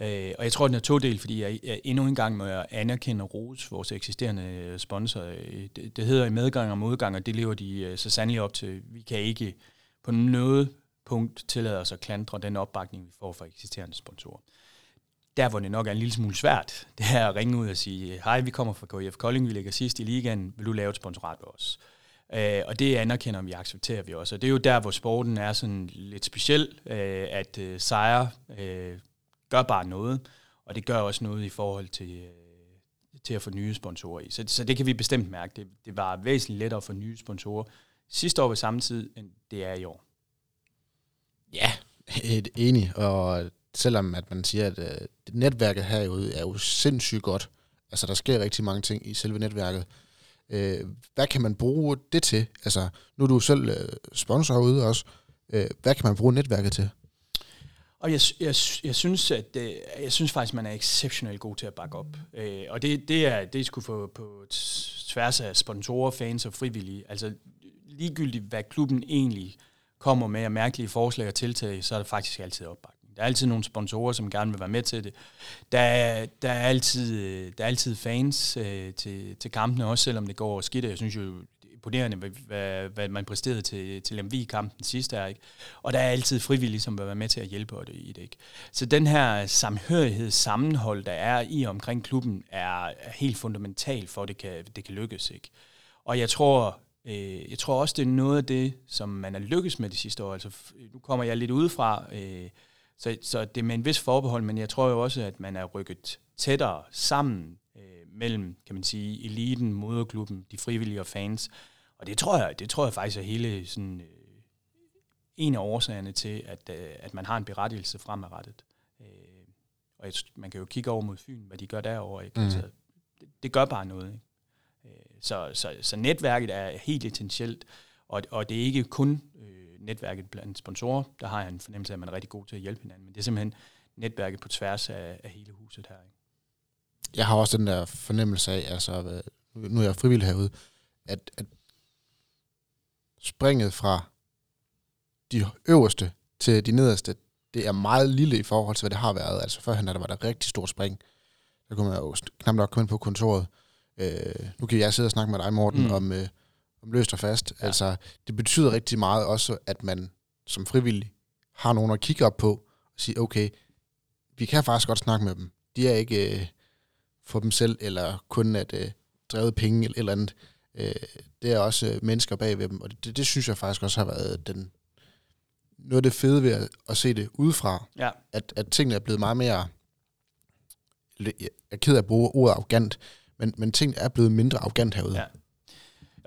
Øh, og jeg tror, den er to del, fordi jeg, jeg endnu en gang må jeg anerkende Rose, vores eksisterende øh, sponsor. Øh, det, det hedder i medgang og modgang, og det lever de så sandelig op til. Vi kan ikke på noget punkt tillade os at klandre den opbakning, vi får fra eksisterende sponsorer. Der, hvor det nok er en lille smule svært, det er at ringe ud og sige, hej, vi kommer fra KIF Kolding, vi ligger sidst i ligaen, vil du lave et sponsorat for os? Øh, og det anerkender vi, accepterer vi også. Og det er jo der, hvor sporten er sådan lidt speciel, øh, at øh, sejre øh, gør bare noget, og det gør også noget i forhold til, øh, til at få nye sponsorer i. Så, så det kan vi bestemt mærke. Det, det var væsentligt lettere at få nye sponsorer sidste år ved samme tid, end det er i år. Ja, et enig. Og selvom at man siger, at øh, netværket herude er jo sindssygt godt, altså der sker rigtig mange ting i selve netværket, øh, hvad kan man bruge det til? Altså, nu er du selv øh, sponsor herude også. øh, hvad kan man bruge netværket til? Og jeg, jeg, jeg, synes, at øh, jeg synes faktisk, man er exceptionelt god til at bakke op. Øh, og det, det er det skulle få på tværs af sponsorer, fans og frivillige. Altså ligegyldigt, hvad klubben egentlig kommer med mærkelige forslag og tiltag, så er der faktisk altid opbakning. Der er altid nogle sponsorer, som gerne vil være med til det. Der er, der er, altid, der er altid fans øh, til, til kampene, også selvom det går skidt. Jeg synes jo, imponerende, hvad, hvad man præsterede til, til MV-kampen sidste her. Ikke? Og der er altid frivillige, som vil være med til at hjælpe i det. Ikke? Så den her samhørighed, sammenhold, der er i omkring klubben, er, er helt fundamental for, at det kan, det kan lykkes. Ikke? Og jeg tror, øh, jeg tror også, det er noget af det, som man er lykkes med de sidste år. Altså, nu kommer jeg lidt udefra, øh, så, så det er med en vis forbehold, men jeg tror jo også, at man er rykket tættere sammen mellem, kan man sige, eliten, moderklubben, de frivillige og fans. Og det tror jeg, det tror jeg faktisk er hele sådan, øh, en af årsagerne til, at, øh, at man har en berettigelse fremadrettet. Øh, og et, man kan jo kigge over mod Fyn, hvad de gør derovre. Ikke? Mm. Altså, det, det gør bare noget. Ikke? Øh, så, så, så netværket er helt essentielt, og, og det er ikke kun øh, netværket blandt sponsorer, der har jeg en fornemmelse af, at man er rigtig god til at hjælpe hinanden, men det er simpelthen netværket på tværs af, af hele huset her. Ikke? jeg har også den der fornemmelse af, altså, nu er jeg frivillig herude, at, at springet fra de øverste til de nederste, det er meget lille i forhold til, hvad det har været. Altså førhen, der var der rigtig stort spring. Der kunne man jo knap nok komme ind på kontoret. Øh, nu kan jeg sidde og snakke med dig, Morten, mm. om, øh, om løst og fast. Ja. Altså, det betyder rigtig meget også, at man som frivillig har nogen at kigge op på og sige, okay, vi kan faktisk godt snakke med dem. De er ikke, øh, for dem selv, eller kun at øh, drevet penge eller et eller andet. Øh, det er også øh, mennesker bag ved dem, og det, det synes jeg faktisk også har været den, noget af det fede ved at, at se det udefra, ja. at, at tingene er blevet meget mere, jeg er ked af at bruge ordet arrogant, men, men tingene er blevet mindre arrogant herude. Ja.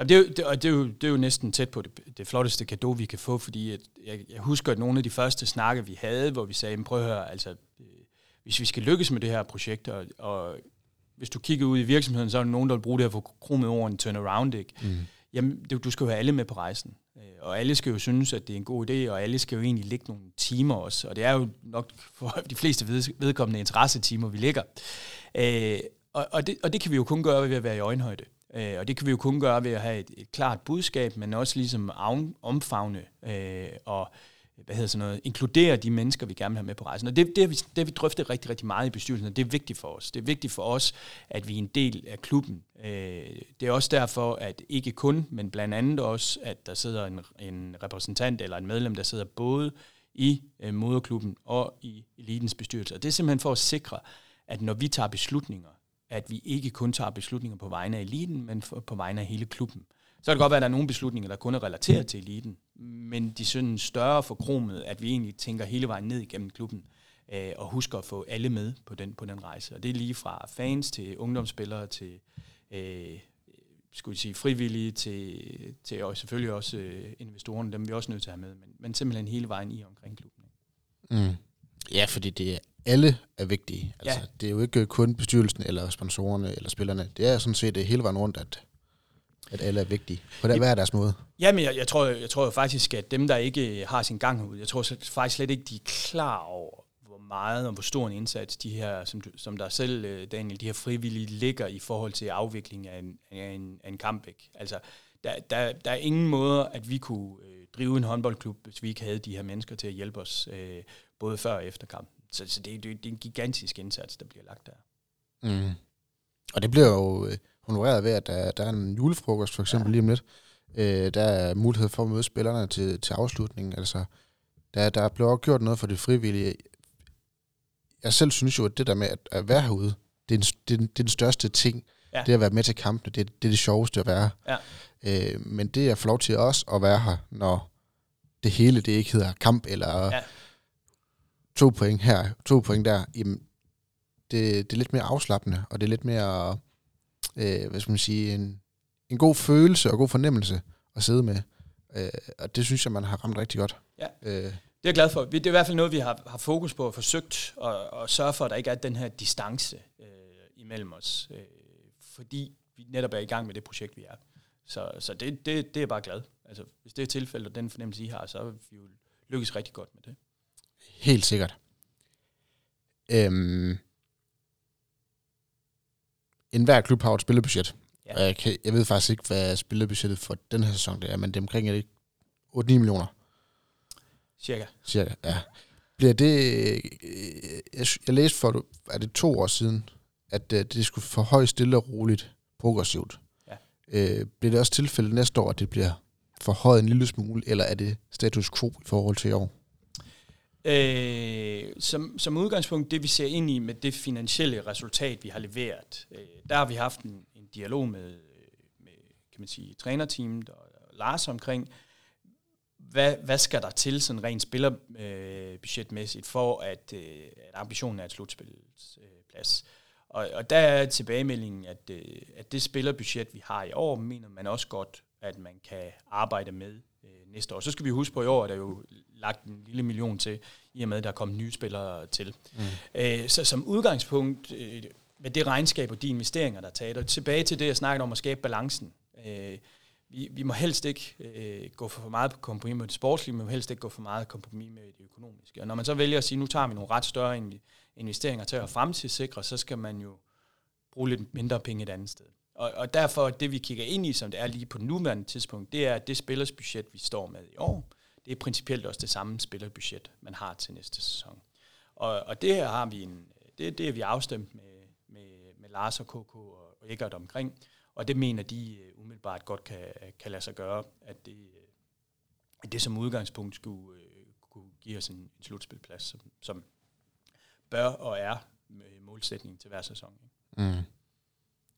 Og det, er jo, det, og det, er jo, det er jo næsten tæt på det, det flotteste gave, vi kan få, fordi at jeg, jeg husker, at nogle af de første snakke, vi havde, hvor vi sagde, prøv at høre, altså, øh, hvis vi skal lykkes med det her projekt, og, og hvis du kigger ud i virksomheden, så er der nogen, der vil bruge det her for kromet over en turnaround, ikke? Mm. Jamen, det, du skal jo have alle med på rejsen. Øh, og alle skal jo synes, at det er en god idé, og alle skal jo egentlig ligge nogle timer også. Og det er jo nok for de fleste vedkommende interessetimer, vi ligger. Øh, og, og, det, og det kan vi jo kun gøre ved at være i øjenhøjde. Øh, og det kan vi jo kun gøre ved at have et, et klart budskab, men også ligesom omfavne øh, og hvad hedder sådan noget, inkludere de mennesker, vi gerne vil have med på rejsen. Og det, det, har vi, det har vi drøftet rigtig, rigtig meget i bestyrelsen, og det er vigtigt for os. Det er vigtigt for os, at vi er en del af klubben. Øh, det er også derfor, at ikke kun, men blandt andet også, at der sidder en, en repræsentant eller en medlem, der sidder både i øh, moderklubben og i elitens bestyrelse. Og det er simpelthen for at sikre, at når vi tager beslutninger, at vi ikke kun tager beslutninger på vegne af eliten, men for, på vegne af hele klubben. Så kan det godt være, at der er nogle beslutninger, der kun er relateret til eliten, men de synes større for kromet, at vi egentlig tænker hele vejen ned igennem klubben, øh, og husker at få alle med på den, på den rejse. Og det er lige fra fans til ungdomsspillere til øh, skulle sige, frivillige til, til og selvfølgelig også øh, investorerne, dem er vi også nødt til at have med, men, men simpelthen hele vejen i omkring klubben. Mm. Ja, fordi det er, alle er vigtige. Altså, ja. Det er jo ikke kun bestyrelsen eller sponsorerne eller spillerne. Det er sådan set hele vejen rundt, at at alle er vigtige på der, hver deres måde? Jamen, jeg, jeg, tror, jeg tror jo faktisk, at dem, der ikke har sin gang ud, jeg tror faktisk slet ikke, de er klar over, hvor meget og hvor stor en indsats de her, som, som der selv, øh, Daniel, de her frivillige ligger i forhold til afvikling af en, af en, af en kamp. Ikke? Altså, der, der, der er ingen måde, at vi kunne øh, drive en håndboldklub, hvis vi ikke havde de her mennesker til at hjælpe os, øh, både før og efter kampen. Så, så det, det, det er en gigantisk indsats, der bliver lagt der. Mm. Og det bliver jo... Øh honoreret ved, at der, der er en julefrokost for eksempel ja. lige om lidt. Øh, der er mulighed for at møde spillerne til, til afslutningen. Altså, der, der blev også gjort noget for det frivillige. Jeg selv synes jo, at det der med at, at være herude, det er, en, det, er, det er den største ting. Ja. Det at være med til kampene, det, det er det sjoveste at være. Ja. Øh, men det er få lov til også at være her, når det hele det ikke hedder kamp, eller ja. to point her, to point der. Jamen, det, det er lidt mere afslappende, og det er lidt mere øh, hvad skal man sige, en, en god følelse og god fornemmelse at sidde med. Øh, og det synes jeg, man har ramt rigtig godt. Ja. Øh. Det er jeg glad for. Det er i hvert fald noget, vi har, har fokus på og forsøgt at, at sørge for, at der ikke er den her distance øh, imellem os. Øh, fordi vi netop er i gang med det projekt, vi er. Så, så det, det, det er jeg bare glad. Altså, hvis det er tilfældet, og den fornemmelse, I har, så er vi jo lykkes rigtig godt med det. Helt sikkert. Øhm, en hver klub har et spillebudget. Ja. Jeg, kan, jeg ved faktisk ikke, hvad spillebudgettet for den her sæson det er, men det er omkring er det 8-9 millioner. Cirka. Cirka, ja. Bliver det... øh, Jeg, jeg læste for, er det to år siden, at øh, det skulle forhøje stille og roligt progressivt. Øh, bliver det også tilfældet næste år, at det bliver forhøjet en lille smule, eller er det status quo i forhold til i år? Øh, som, som udgangspunkt, det vi ser ind i med det finansielle resultat, vi har leveret, øh, der har vi haft en, en dialog med, med kan man sige, trænerteamet og, og Lars omkring, hvad, hvad skal der til sådan rent spillerbudgetmæssigt for, at, øh, at ambitionen er et slutspilsplads? Øh, plads og, og der er tilbagemeldingen, at, øh, at det spillerbudget, vi har i år, mener man også godt, at man kan arbejde med øh, næste år. Så skal vi huske på, at i år er der jo lagt en lille million til, i og med, at der er kommet nye spillere til. Mm. Øh, så som udgangspunkt, øh, med det regnskab og de investeringer, der er taget, og tilbage til det, jeg snakkede om at skabe balancen. Øh, vi, vi må helst ikke øh, gå for meget på kompromis med det sportslige, men vi må helst ikke gå for meget kompromis med det økonomiske. Og når man så vælger at sige, nu tager vi nogle ret større investeringer til at fremtidssikre, så skal man jo bruge lidt mindre penge et andet sted. Og, og derfor, det vi kigger ind i, som det er lige på nuværende tidspunkt, det er, at det spillersbudget, vi står med i år, det er principielt også det samme spillerbudget, man har til næste sæson. Og, og det her har vi en, det, det er vi afstemt med, med, med Lars og KK og, og Eggert omkring, og det mener de uh, umiddelbart godt kan, kan lade sig gøre, at det, øh, at det som udgangspunkt skulle uh, kunne give os en, en slutspilplads, som, som bør og er målsætningen til hver sæson. Mm.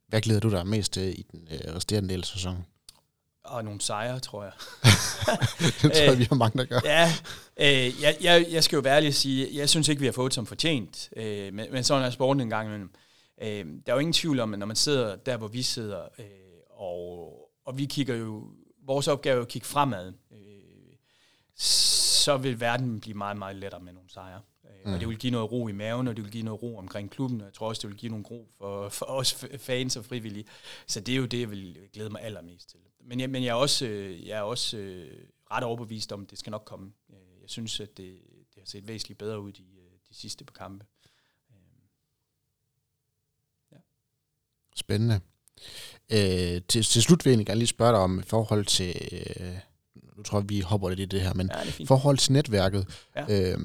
Hvad glæder du dig mest til i den øh, resterende del af sæsonen? Og nogle sejre, tror jeg. det tror jeg, vi har mange, der gør. Ja, øh, jeg, jeg, jeg skal jo være ærlig at sige, jeg synes ikke, vi har fået som fortjent. Øh, men, men sådan er sporten en gang imellem. Øh, der er jo ingen tvivl om, at når man sidder der, hvor vi sidder, øh, og, og vi kigger jo, vores opgave er at kigge fremad, øh, så vil verden blive meget, meget lettere med nogle sejre. Mm. Og det vil give noget ro i maven, og det vil give noget ro omkring klubben, og jeg tror også, det vil give nogle ro for, for os fans og frivillige. Så det er jo det, jeg vil glæde mig allermest til. Men jeg, men jeg er også, jeg er også øh, ret overbevist om, at det skal nok komme. Øh, jeg synes, at det, det har set væsentligt bedre ud øh, de sidste på kampe. Ja. Spændende. Øh, til, til slut vil jeg gerne lige spørge dig om i forhold til, øh, nu tror jeg, vi hopper lidt i det her, men ja, forhold til netværket. Ja. Øh,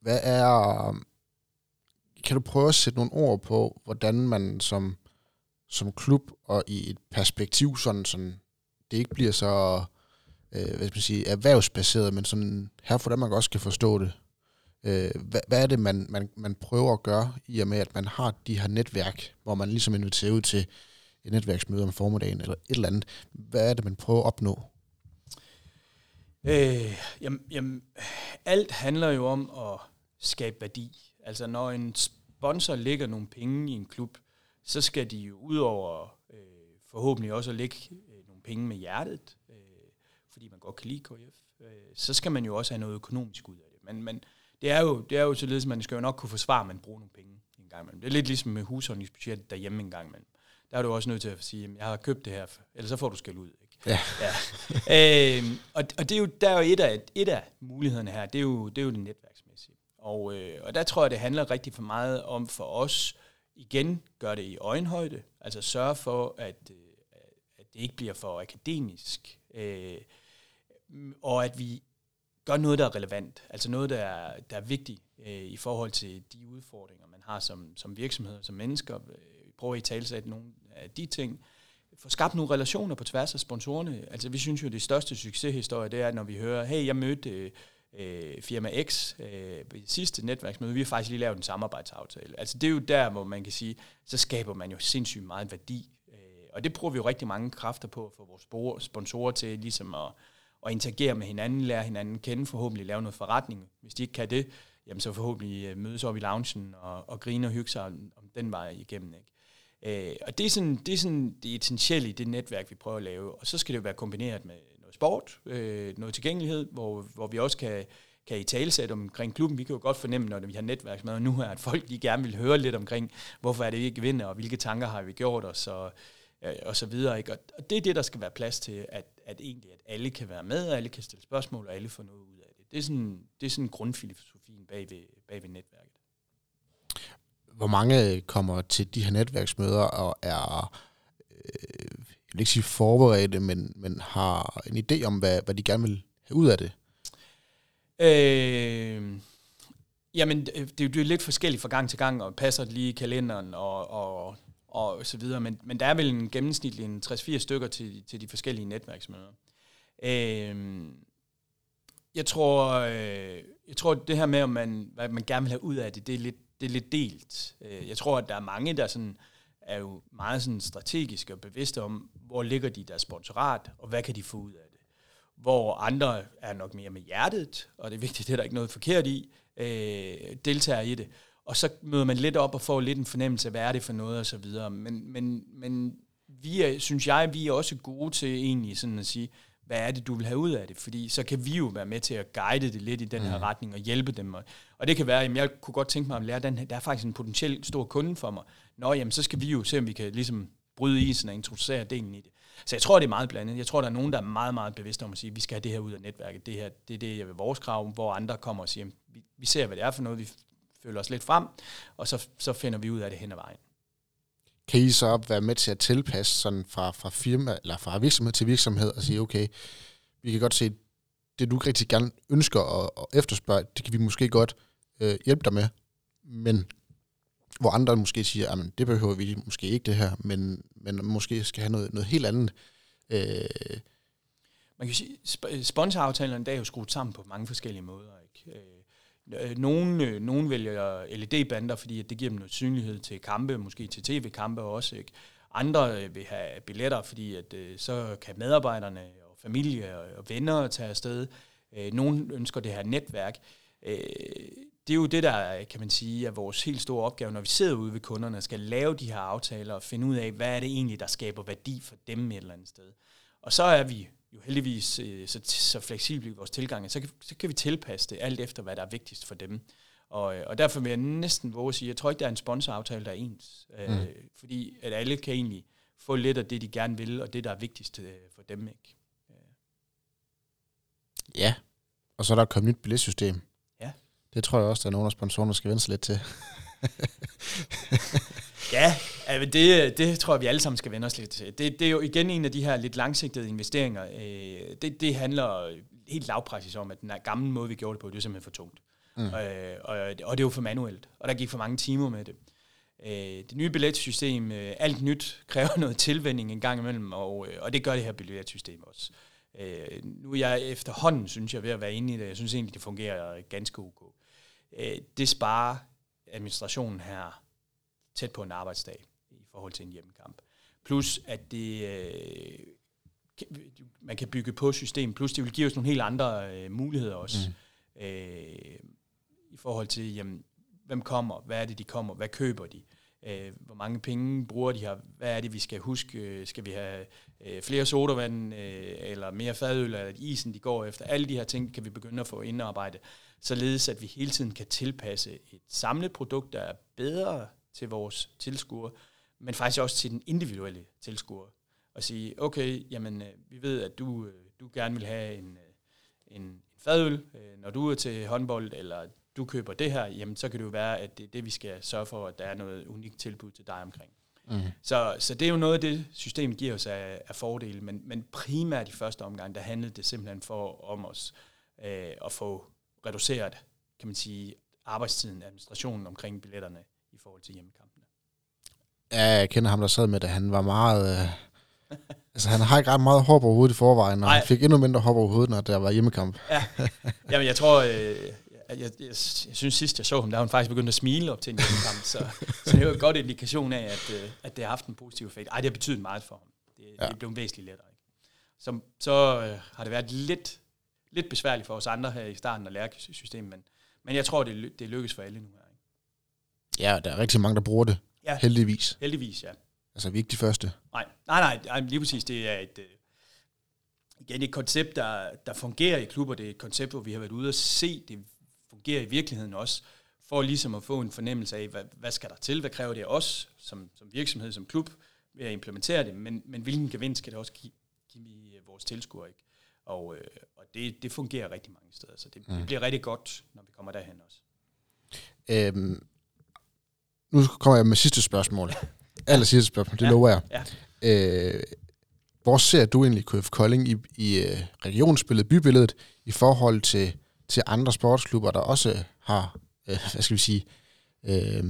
hvad er... Um, kan du prøve at sætte nogle ord på, hvordan man som, som klub og i et perspektiv, sådan, sådan det ikke bliver så øh, hvad skal man sige, erhvervsbaseret, men sådan her for man også kan forstå det. Øh, hvad, hvad er det, man, man, man prøver at gøre, i og med, at man har de her netværk, hvor man ligesom inviterer ud til et netværksmøde om formiddagen, eller et eller andet. Hvad er det, man prøver at opnå? Øh, jamen, jamen, alt handler jo om at skabe værdi. Altså når en sponsor lægger nogle penge i en klub, så skal de jo udover øh, forhåbentlig også at lægge øh, nogle penge med hjertet, øh, fordi man godt kan lide KF, øh, så skal man jo også have noget økonomisk ud af det. Men, men det er jo, det er jo således, at man skal jo nok kunne forsvare, at man bruger nogle penge en gang imellem. Det er lidt ligesom med husholdningsbudgettet derhjemme en gang imellem. Der er du også nødt til at sige, at jeg har købt det her, ellers så får du skæld ud. Ikke? Ja. ja. øh, og, og det er jo, der er jo et af, et af mulighederne her, det er jo det, er jo det netværksmæssige. Og, øh, og der tror jeg, det handler rigtig for meget om for os, igen, gør det i øjenhøjde, altså sørge for, at, øh, at det ikke bliver for akademisk, øh, og at vi gør noget, der er relevant, altså noget, der er, der er vigtigt øh, i forhold til de udfordringer, man har som, som virksomhed, som mennesker. Øh, vi prøver at i talsætte nogle af de ting, få skabt nogle relationer på tværs af sponsorerne. Altså vi synes jo, at det største succeshistorie, det er, når vi hører, hey, jeg mødte øh, øh, firma X øh, ved sidste netværksmøde, vi har faktisk lige lavet en samarbejdsaftale. Altså det er jo der, hvor man kan sige, så skaber man jo sindssygt meget værdi. Øh, og det bruger vi jo rigtig mange kræfter på for vores sponsorer til ligesom at, at interagere med hinanden, lære hinanden kende, forhåbentlig lave noget forretning. Hvis de ikke kan det, jamen så forhåbentlig øh, mødes op i loungen og, og grine og hygge sig om, om den vej igennem. Ikke? Øh, og det er, sådan, det er sådan det essentielle i det netværk, vi prøver at lave. Og så skal det jo være kombineret med sport, øh, noget tilgængelighed, hvor, hvor vi også kan, kan i talesætte omkring klubben. Vi kan jo godt fornemme, når vi har netværksmøder nu her, at folk lige gerne vil høre lidt omkring, hvorfor er det, vi ikke vinder, og hvilke tanker har vi gjort os, og, øh, og så videre. Ikke? Og det er det, der skal være plads til, at, at egentlig at alle kan være med, og alle kan stille spørgsmål, og alle får noget ud af det. Det er sådan, det er sådan grundfilosofien bag ved, bag ved netværket. Hvor mange kommer til de her netværksmøder og er øh, jeg vil ikke sige forberedte, men, men har en idé om, hvad, hvad de gerne vil have ud af det? Øh, jamen, det, det er jo lidt forskelligt fra gang til gang, og passer lige i kalenderen og, og, og så videre, men, men der er vel en gennemsnitlig en 60-80 stykker til, til de forskellige netværksmøder. Øh, jeg tror, øh, jeg tror, det her med, om man, hvad man gerne vil have ud af det, det er lidt, det er lidt delt. Øh, jeg tror, at der er mange, der sådan, er jo meget sådan strategiske og bevidste om, hvor ligger de deres sponsorat, og hvad kan de få ud af det. Hvor andre er nok mere med hjertet, og det er vigtigt, det er der ikke noget forkert i, øh, deltager i det. Og så møder man lidt op og får lidt en fornemmelse af, hvad er det for noget og så videre. Men, men, men vi er, synes jeg, vi er også gode til egentlig sådan at sige, hvad er det, du vil have ud af det? Fordi så kan vi jo være med til at guide det lidt i den her mm. retning og hjælpe dem. Og, og det kan være, at jeg kunne godt tænke mig at lære den her, der er faktisk en potentiel stor kunde for mig. Nå, jamen, så skal vi jo se, om vi kan ligesom bryde isen og introducere delen i det. Så jeg tror, det er meget blandet. Jeg tror, der er nogen, der er meget, meget bevidste om at sige, at vi skal have det her ud af netværket. Det, her, det er det, jeg vil vores krav, hvor andre kommer og siger, vi, vi ser, hvad det er for noget, vi føler os lidt frem, og så, så finder vi ud af det hen ad vejen. Kan I så være med til at tilpasse sådan fra, fra firma, eller fra virksomhed til virksomhed og sige, okay, vi kan godt se, det du rigtig gerne ønsker og, og efterspørge, det kan vi måske godt øh, hjælpe dig med, men hvor andre måske siger, at det behøver vi måske ikke det her, men, men måske skal have noget, noget helt andet. Øh. Man kan sige, sp- i der er jo skruet sammen på mange forskellige måder. Ikke? Øh, nogle, nogen, øh, nogen vælger LED-bander, fordi det giver dem noget synlighed til kampe, måske til tv-kampe også. Ikke? Andre øh, vil have billetter, fordi at, så kan medarbejderne og familie og venner tage afsted. Øh, nogen ønsker det her netværk. Det er jo det, der kan man sige, er vores helt store opgave, når vi sidder ude ved kunderne og skal lave de her aftaler og finde ud af, hvad er det egentlig, der skaber værdi for dem et eller andet sted. Og så er vi jo heldigvis øh, så, så fleksible i vores tilgang, så kan, så kan vi tilpasse det alt efter, hvad der er vigtigst for dem. Og, øh, og derfor vil jeg næsten våge at sige, jeg tror ikke, der er en sponsoraftale, der er ens. Øh, mm. Øh, fordi at alle kan egentlig få lidt af det, de gerne vil, og det, der er vigtigst øh, for dem. Ikke? Ja, og så er der kommet nyt billetsystem. Det tror jeg også, der er nogle af sponsorerne, skal vende sig lidt til. ja, altså det, det tror jeg, vi alle sammen skal vende os lidt til. Det, det er jo igen en af de her lidt langsigtede investeringer. Øh, det, det handler helt lavpraktisk om, at den gamle måde, vi gjorde det på, det er simpelthen for tungt. Mm. Øh, og, og det er jo for manuelt, og der gik for mange timer med det. Øh, det nye billetsystem, alt nyt, kræver noget tilvænding en gang imellem, og, og det gør det her billetsystem også. nu er jeg efterhånden, synes jeg, ved at være inde i det. Jeg synes egentlig, det fungerer ganske ok det sparer administrationen her tæt på en arbejdsdag forhold til en hjemmekamp. Plus at det, øh, man kan bygge på systemet, plus det vil give os nogle helt andre øh, muligheder også. Mm. Øh, I forhold til, jamen, hvem kommer, hvad er det, de kommer, hvad køber de, øh, hvor mange penge bruger de her, hvad er det, vi skal huske, skal vi have øh, flere sodavand, øh, eller mere fadøl, eller isen, de går efter. Alle de her ting kan vi begynde at få indarbejdet således at vi hele tiden kan tilpasse et samlet produkt, der er bedre til vores tilskuere, men faktisk også til den individuelle tilskuer. Og sige, okay, jamen, øh, vi ved, at du, øh, du gerne vil have en, øh, en fadøl, når du er til håndbold, eller du køber det her, jamen så kan det jo være, at det er det, vi skal sørge for, at der er noget unikt tilbud til dig omkring. Mm. Så, så det er jo noget af det, systemet giver os af, af fordele, men, men primært i første omgang, der handlede det simpelthen for om os øh, at få reduceret, kan man sige, arbejdstiden, administrationen omkring billetterne i forhold til hjemmekampene. Ja, jeg kender ham, der sad med det. Han var meget... Øh, altså, han har ikke ret meget hår på hovedet i forvejen, og Nej. han fik endnu mindre hår på hovedet, når der var hjemmekamp. ja, Jamen, jeg tror... Øh, jeg, jeg, jeg, jeg synes sidst, jeg så ham, der var han faktisk begyndt at smile op til en hjemmekamp, så, så det er jo et godt indikation af, at, øh, at det har haft en positiv effekt. Ej, det har betydet meget for ham. Det, ja. det blevet væsentligt lettere. Ikke? Så, så øh, har det været lidt lidt besværligt for os andre her i starten at lære systemet, men, men jeg tror, det, det lykkes for alle nu her. Ikke? Ja, der er rigtig mange, der bruger det. Ja. Heldigvis. Heldigvis, ja. Altså, vi er ikke de første. Nej, nej, nej, nej lige præcis. Det er et, uh, igen et koncept, der, der fungerer i klubber. Det er et koncept, hvor vi har været ude og se, det fungerer i virkeligheden også, for ligesom at få en fornemmelse af, hvad, hvad skal der til, hvad kræver det af os som, som virksomhed, som klub, ved at implementere det, men, men hvilken gevinst skal det også give, give vores tilskuere, ikke? Og, øh, og det, det fungerer rigtig mange steder, så det, mm. det bliver rigtig godt, når vi kommer derhen også. Øhm, nu kommer jeg med sidste spørgsmål. Aller sidste spørgsmål, det ja. lover jeg. Ja. Øh, hvor ser du egentlig KF Kolding i, i uh, regionsbilledet, bybilledet, i forhold til, til andre sportsklubber, der også har, øh, hvad skal vi sige, øh,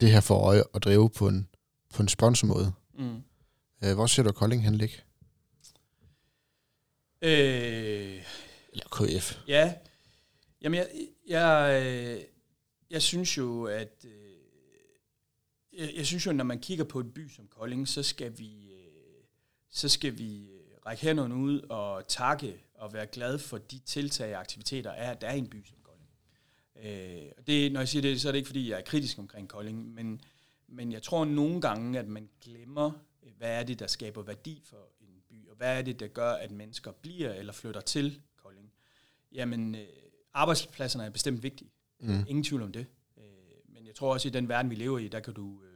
det her for øje at drive på en, på en sponsormåde. Mm. Øh, hvor ser du Kolding hen ligge? Øh, Eller KF? Ja, jamen jeg, jeg, øh, jeg synes jo, at øh, jeg, jeg synes jo, når man kigger på et by som Kolding, så skal vi, øh, så skal vi øh, række hænderne ud og takke og være glad for de tiltag og aktiviteter, er, der er i en by som Kolding. Øh, og det, når jeg siger det, så er det ikke, fordi jeg er kritisk omkring Kolding, men, men jeg tror nogle gange, at man glemmer, hvad er det, der skaber værdi for en by, og hvad er det, der gør, at mennesker bliver eller flytter til Kolding. Jamen, øh, arbejdspladserne er bestemt vigtige. Mm. Ingen tvivl om det. Øh, men jeg tror også, i den verden, vi lever i, der kan du, øh,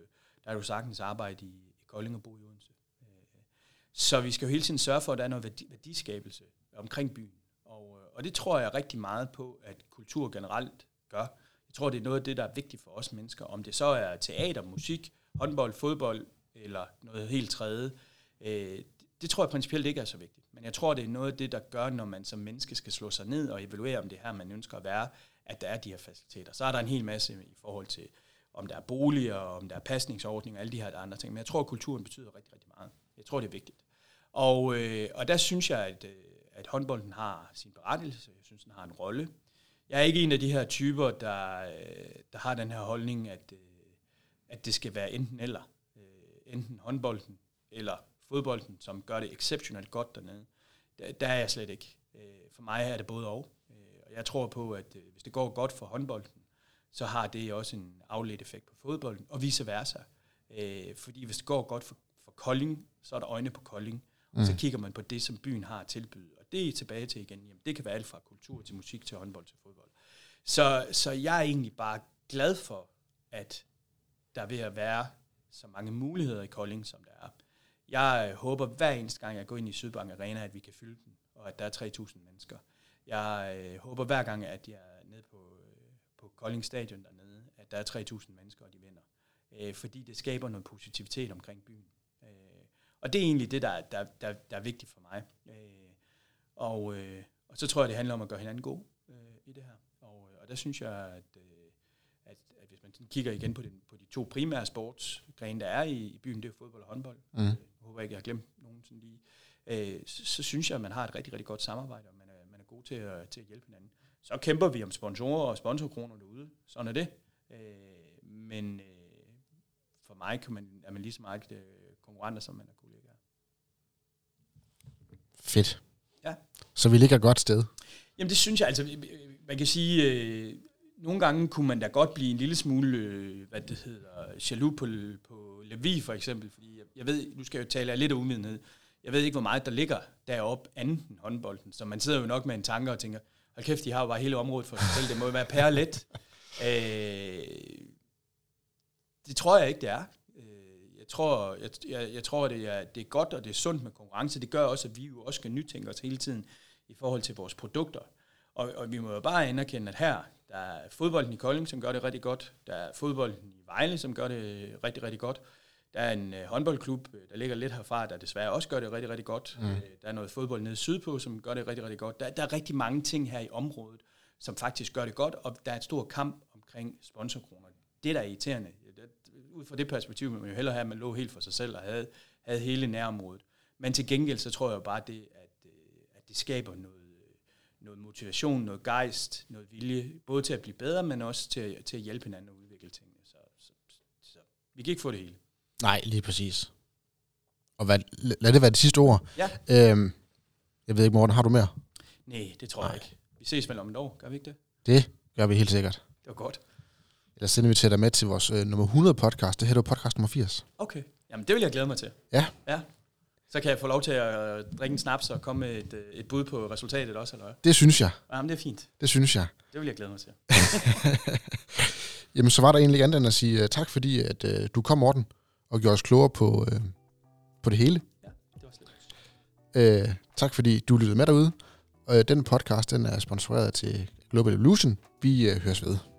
der er du sagtens arbejde i, i Kolding og bo i Odense. Øh, så vi skal jo hele tiden sørge for, at der er noget værdi, værdiskabelse omkring byen. Og, øh, og det tror jeg rigtig meget på, at kultur generelt gør. Jeg tror, det er noget af det, der er vigtigt for os mennesker. Om det så er teater, musik, håndbold, fodbold eller noget helt tredje. Øh, det tror jeg principielt ikke er så vigtigt. Men jeg tror, det er noget af det, der gør, når man som menneske skal slå sig ned og evaluere, om det her, man ønsker at være, at der er de her faciliteter. Så er der en hel masse i forhold til, om der er boliger, om der er pasningsordninger, alle de her andre ting. Men jeg tror, at kulturen betyder rigtig, rigtig meget. Jeg tror, det er vigtigt. Og, øh, og der synes jeg, at, øh, at håndbolden har sin berettigelse. Jeg synes, den har en rolle. Jeg er ikke en af de her typer, der, øh, der har den her holdning, at, øh, at det skal være enten eller. Enten håndbolden eller fodbolden, som gør det exceptionelt godt dernede. Der, der er jeg slet ikke. For mig er det både og. Og jeg tror på, at hvis det går godt for håndbolden, så har det også en afledt effekt på fodbolden, og vice versa. Øh, fordi hvis det går godt for, for Kolding, så er der øjne på Kolding, mm. og så kigger man på det, som byen har at tilbyde. Og det er tilbage til igen. Jamen, det kan være alt fra kultur til musik til håndbold til fodbold. Så, så jeg er egentlig bare glad for, at der vil at være så mange muligheder i Kolding, som der er. Jeg håber hver eneste gang, jeg går ind i Sydbank Arena, at vi kan fylde den, og at der er 3.000 mennesker. Jeg øh, håber hver gang, at jeg er nede øh, på Kolding Stadion dernede, at der er 3.000 mennesker, og de vinder. Øh, fordi det skaber noget positivitet omkring byen. Øh, og det er egentlig det, der, der, der, der er vigtigt for mig. Øh, og, øh, og så tror jeg, det handler om at gøre hinanden god øh, i det her. Og, øh, og der synes jeg, at, øh, at, at hvis man kigger igen på, den, på de to primære sportsgrene, der er i, i byen, det er fodbold og håndbold. Mm. Øh, jeg håber ikke, jeg har glemt nogen sådan lige. Øh, så, så synes jeg, at man har et rigtig, rigtig godt samarbejde, og man er, man er god til at, til at hjælpe hinanden. Så kæmper vi om sponsorer og sponsorkroner derude. Sådan er det. Øh, men øh, for mig kan man, er man lige så meget øh, konkurrenter, som man er kollegaer. Fedt. Ja. Så vi ligger et godt sted. Jamen det synes jeg, altså man kan sige, øh, nogle gange kunne man da godt blive en lille smule, øh, hvad det hedder, jaloux på, på Levi for eksempel, fordi jeg, jeg ved, nu skal jeg jo tale af lidt af uvidenhed, jeg ved ikke, hvor meget der ligger deroppe anden end håndbolden, så man sidder jo nok med en tanke og tænker, hold kæft, de har jo bare hele området for sig selv, det må jo være pærlet. øh, det tror jeg ikke, det er. Øh, Jeg tror, jeg, jeg, jeg tror det, er, det er godt, og det er sundt med konkurrence. Det gør også, at vi jo også skal nytænke os hele tiden i forhold til vores produkter. Og, og vi må jo bare anerkende, at her, der er fodbolden i Kolding, som gør det rigtig godt. Der er fodbolden i Vejle, som gør det rigtig, rigtig godt. Der er en øh, håndboldklub, øh, der ligger lidt herfra, der desværre også gør det rigtig, rigtig godt. Mm. Øh, der er noget fodbold nede sydpå, som gør det rigtig, rigtig godt. Der, der er rigtig mange ting her i området, som faktisk gør det godt, og der er et stort kamp omkring sponsorkroner. Det, der er irriterende, det, ud fra det perspektiv, man jo hellere have, at man lå helt for sig selv og havde, havde hele nærområdet. Men til gengæld, så tror jeg bare det, at, øh, at det skaber noget, øh, noget motivation, noget gejst, noget vilje, både til at blive bedre, men også til, at- til at hjælpe hinanden og udvikle tingene. Så, så, så vi kan ikke få det hele. Nej, lige præcis. Og hvad, lad det være det sidste ord. Ja. Øhm, jeg ved ikke, Morten, har du mere? Nej, det tror jeg Nej. ikke. Vi ses vel om et år, gør vi ikke det? Det gør vi helt sikkert. Det var godt. Ellers sender vi til dig med til vores øh, nummer 100 podcast. Det her er podcast nummer 80. Okay. Jamen, det vil jeg glæde mig til. Ja. Ja. Så kan jeg få lov til at drikke en snaps og komme med et, øh, et bud på resultatet også, eller hvad? Det synes jeg. Jamen, det er fint. Det synes jeg. Det vil jeg glæde mig til. Jamen, så var der egentlig andet end at sige uh, tak, fordi at, uh, du kom, Morten, og gjorde os klogere på, uh, på det hele. Ja, det var slet. Uh, tak, fordi du lyttede med derude. Og uh, den podcast, den er sponsoreret til Global Evolution. Vi uh, høres ved.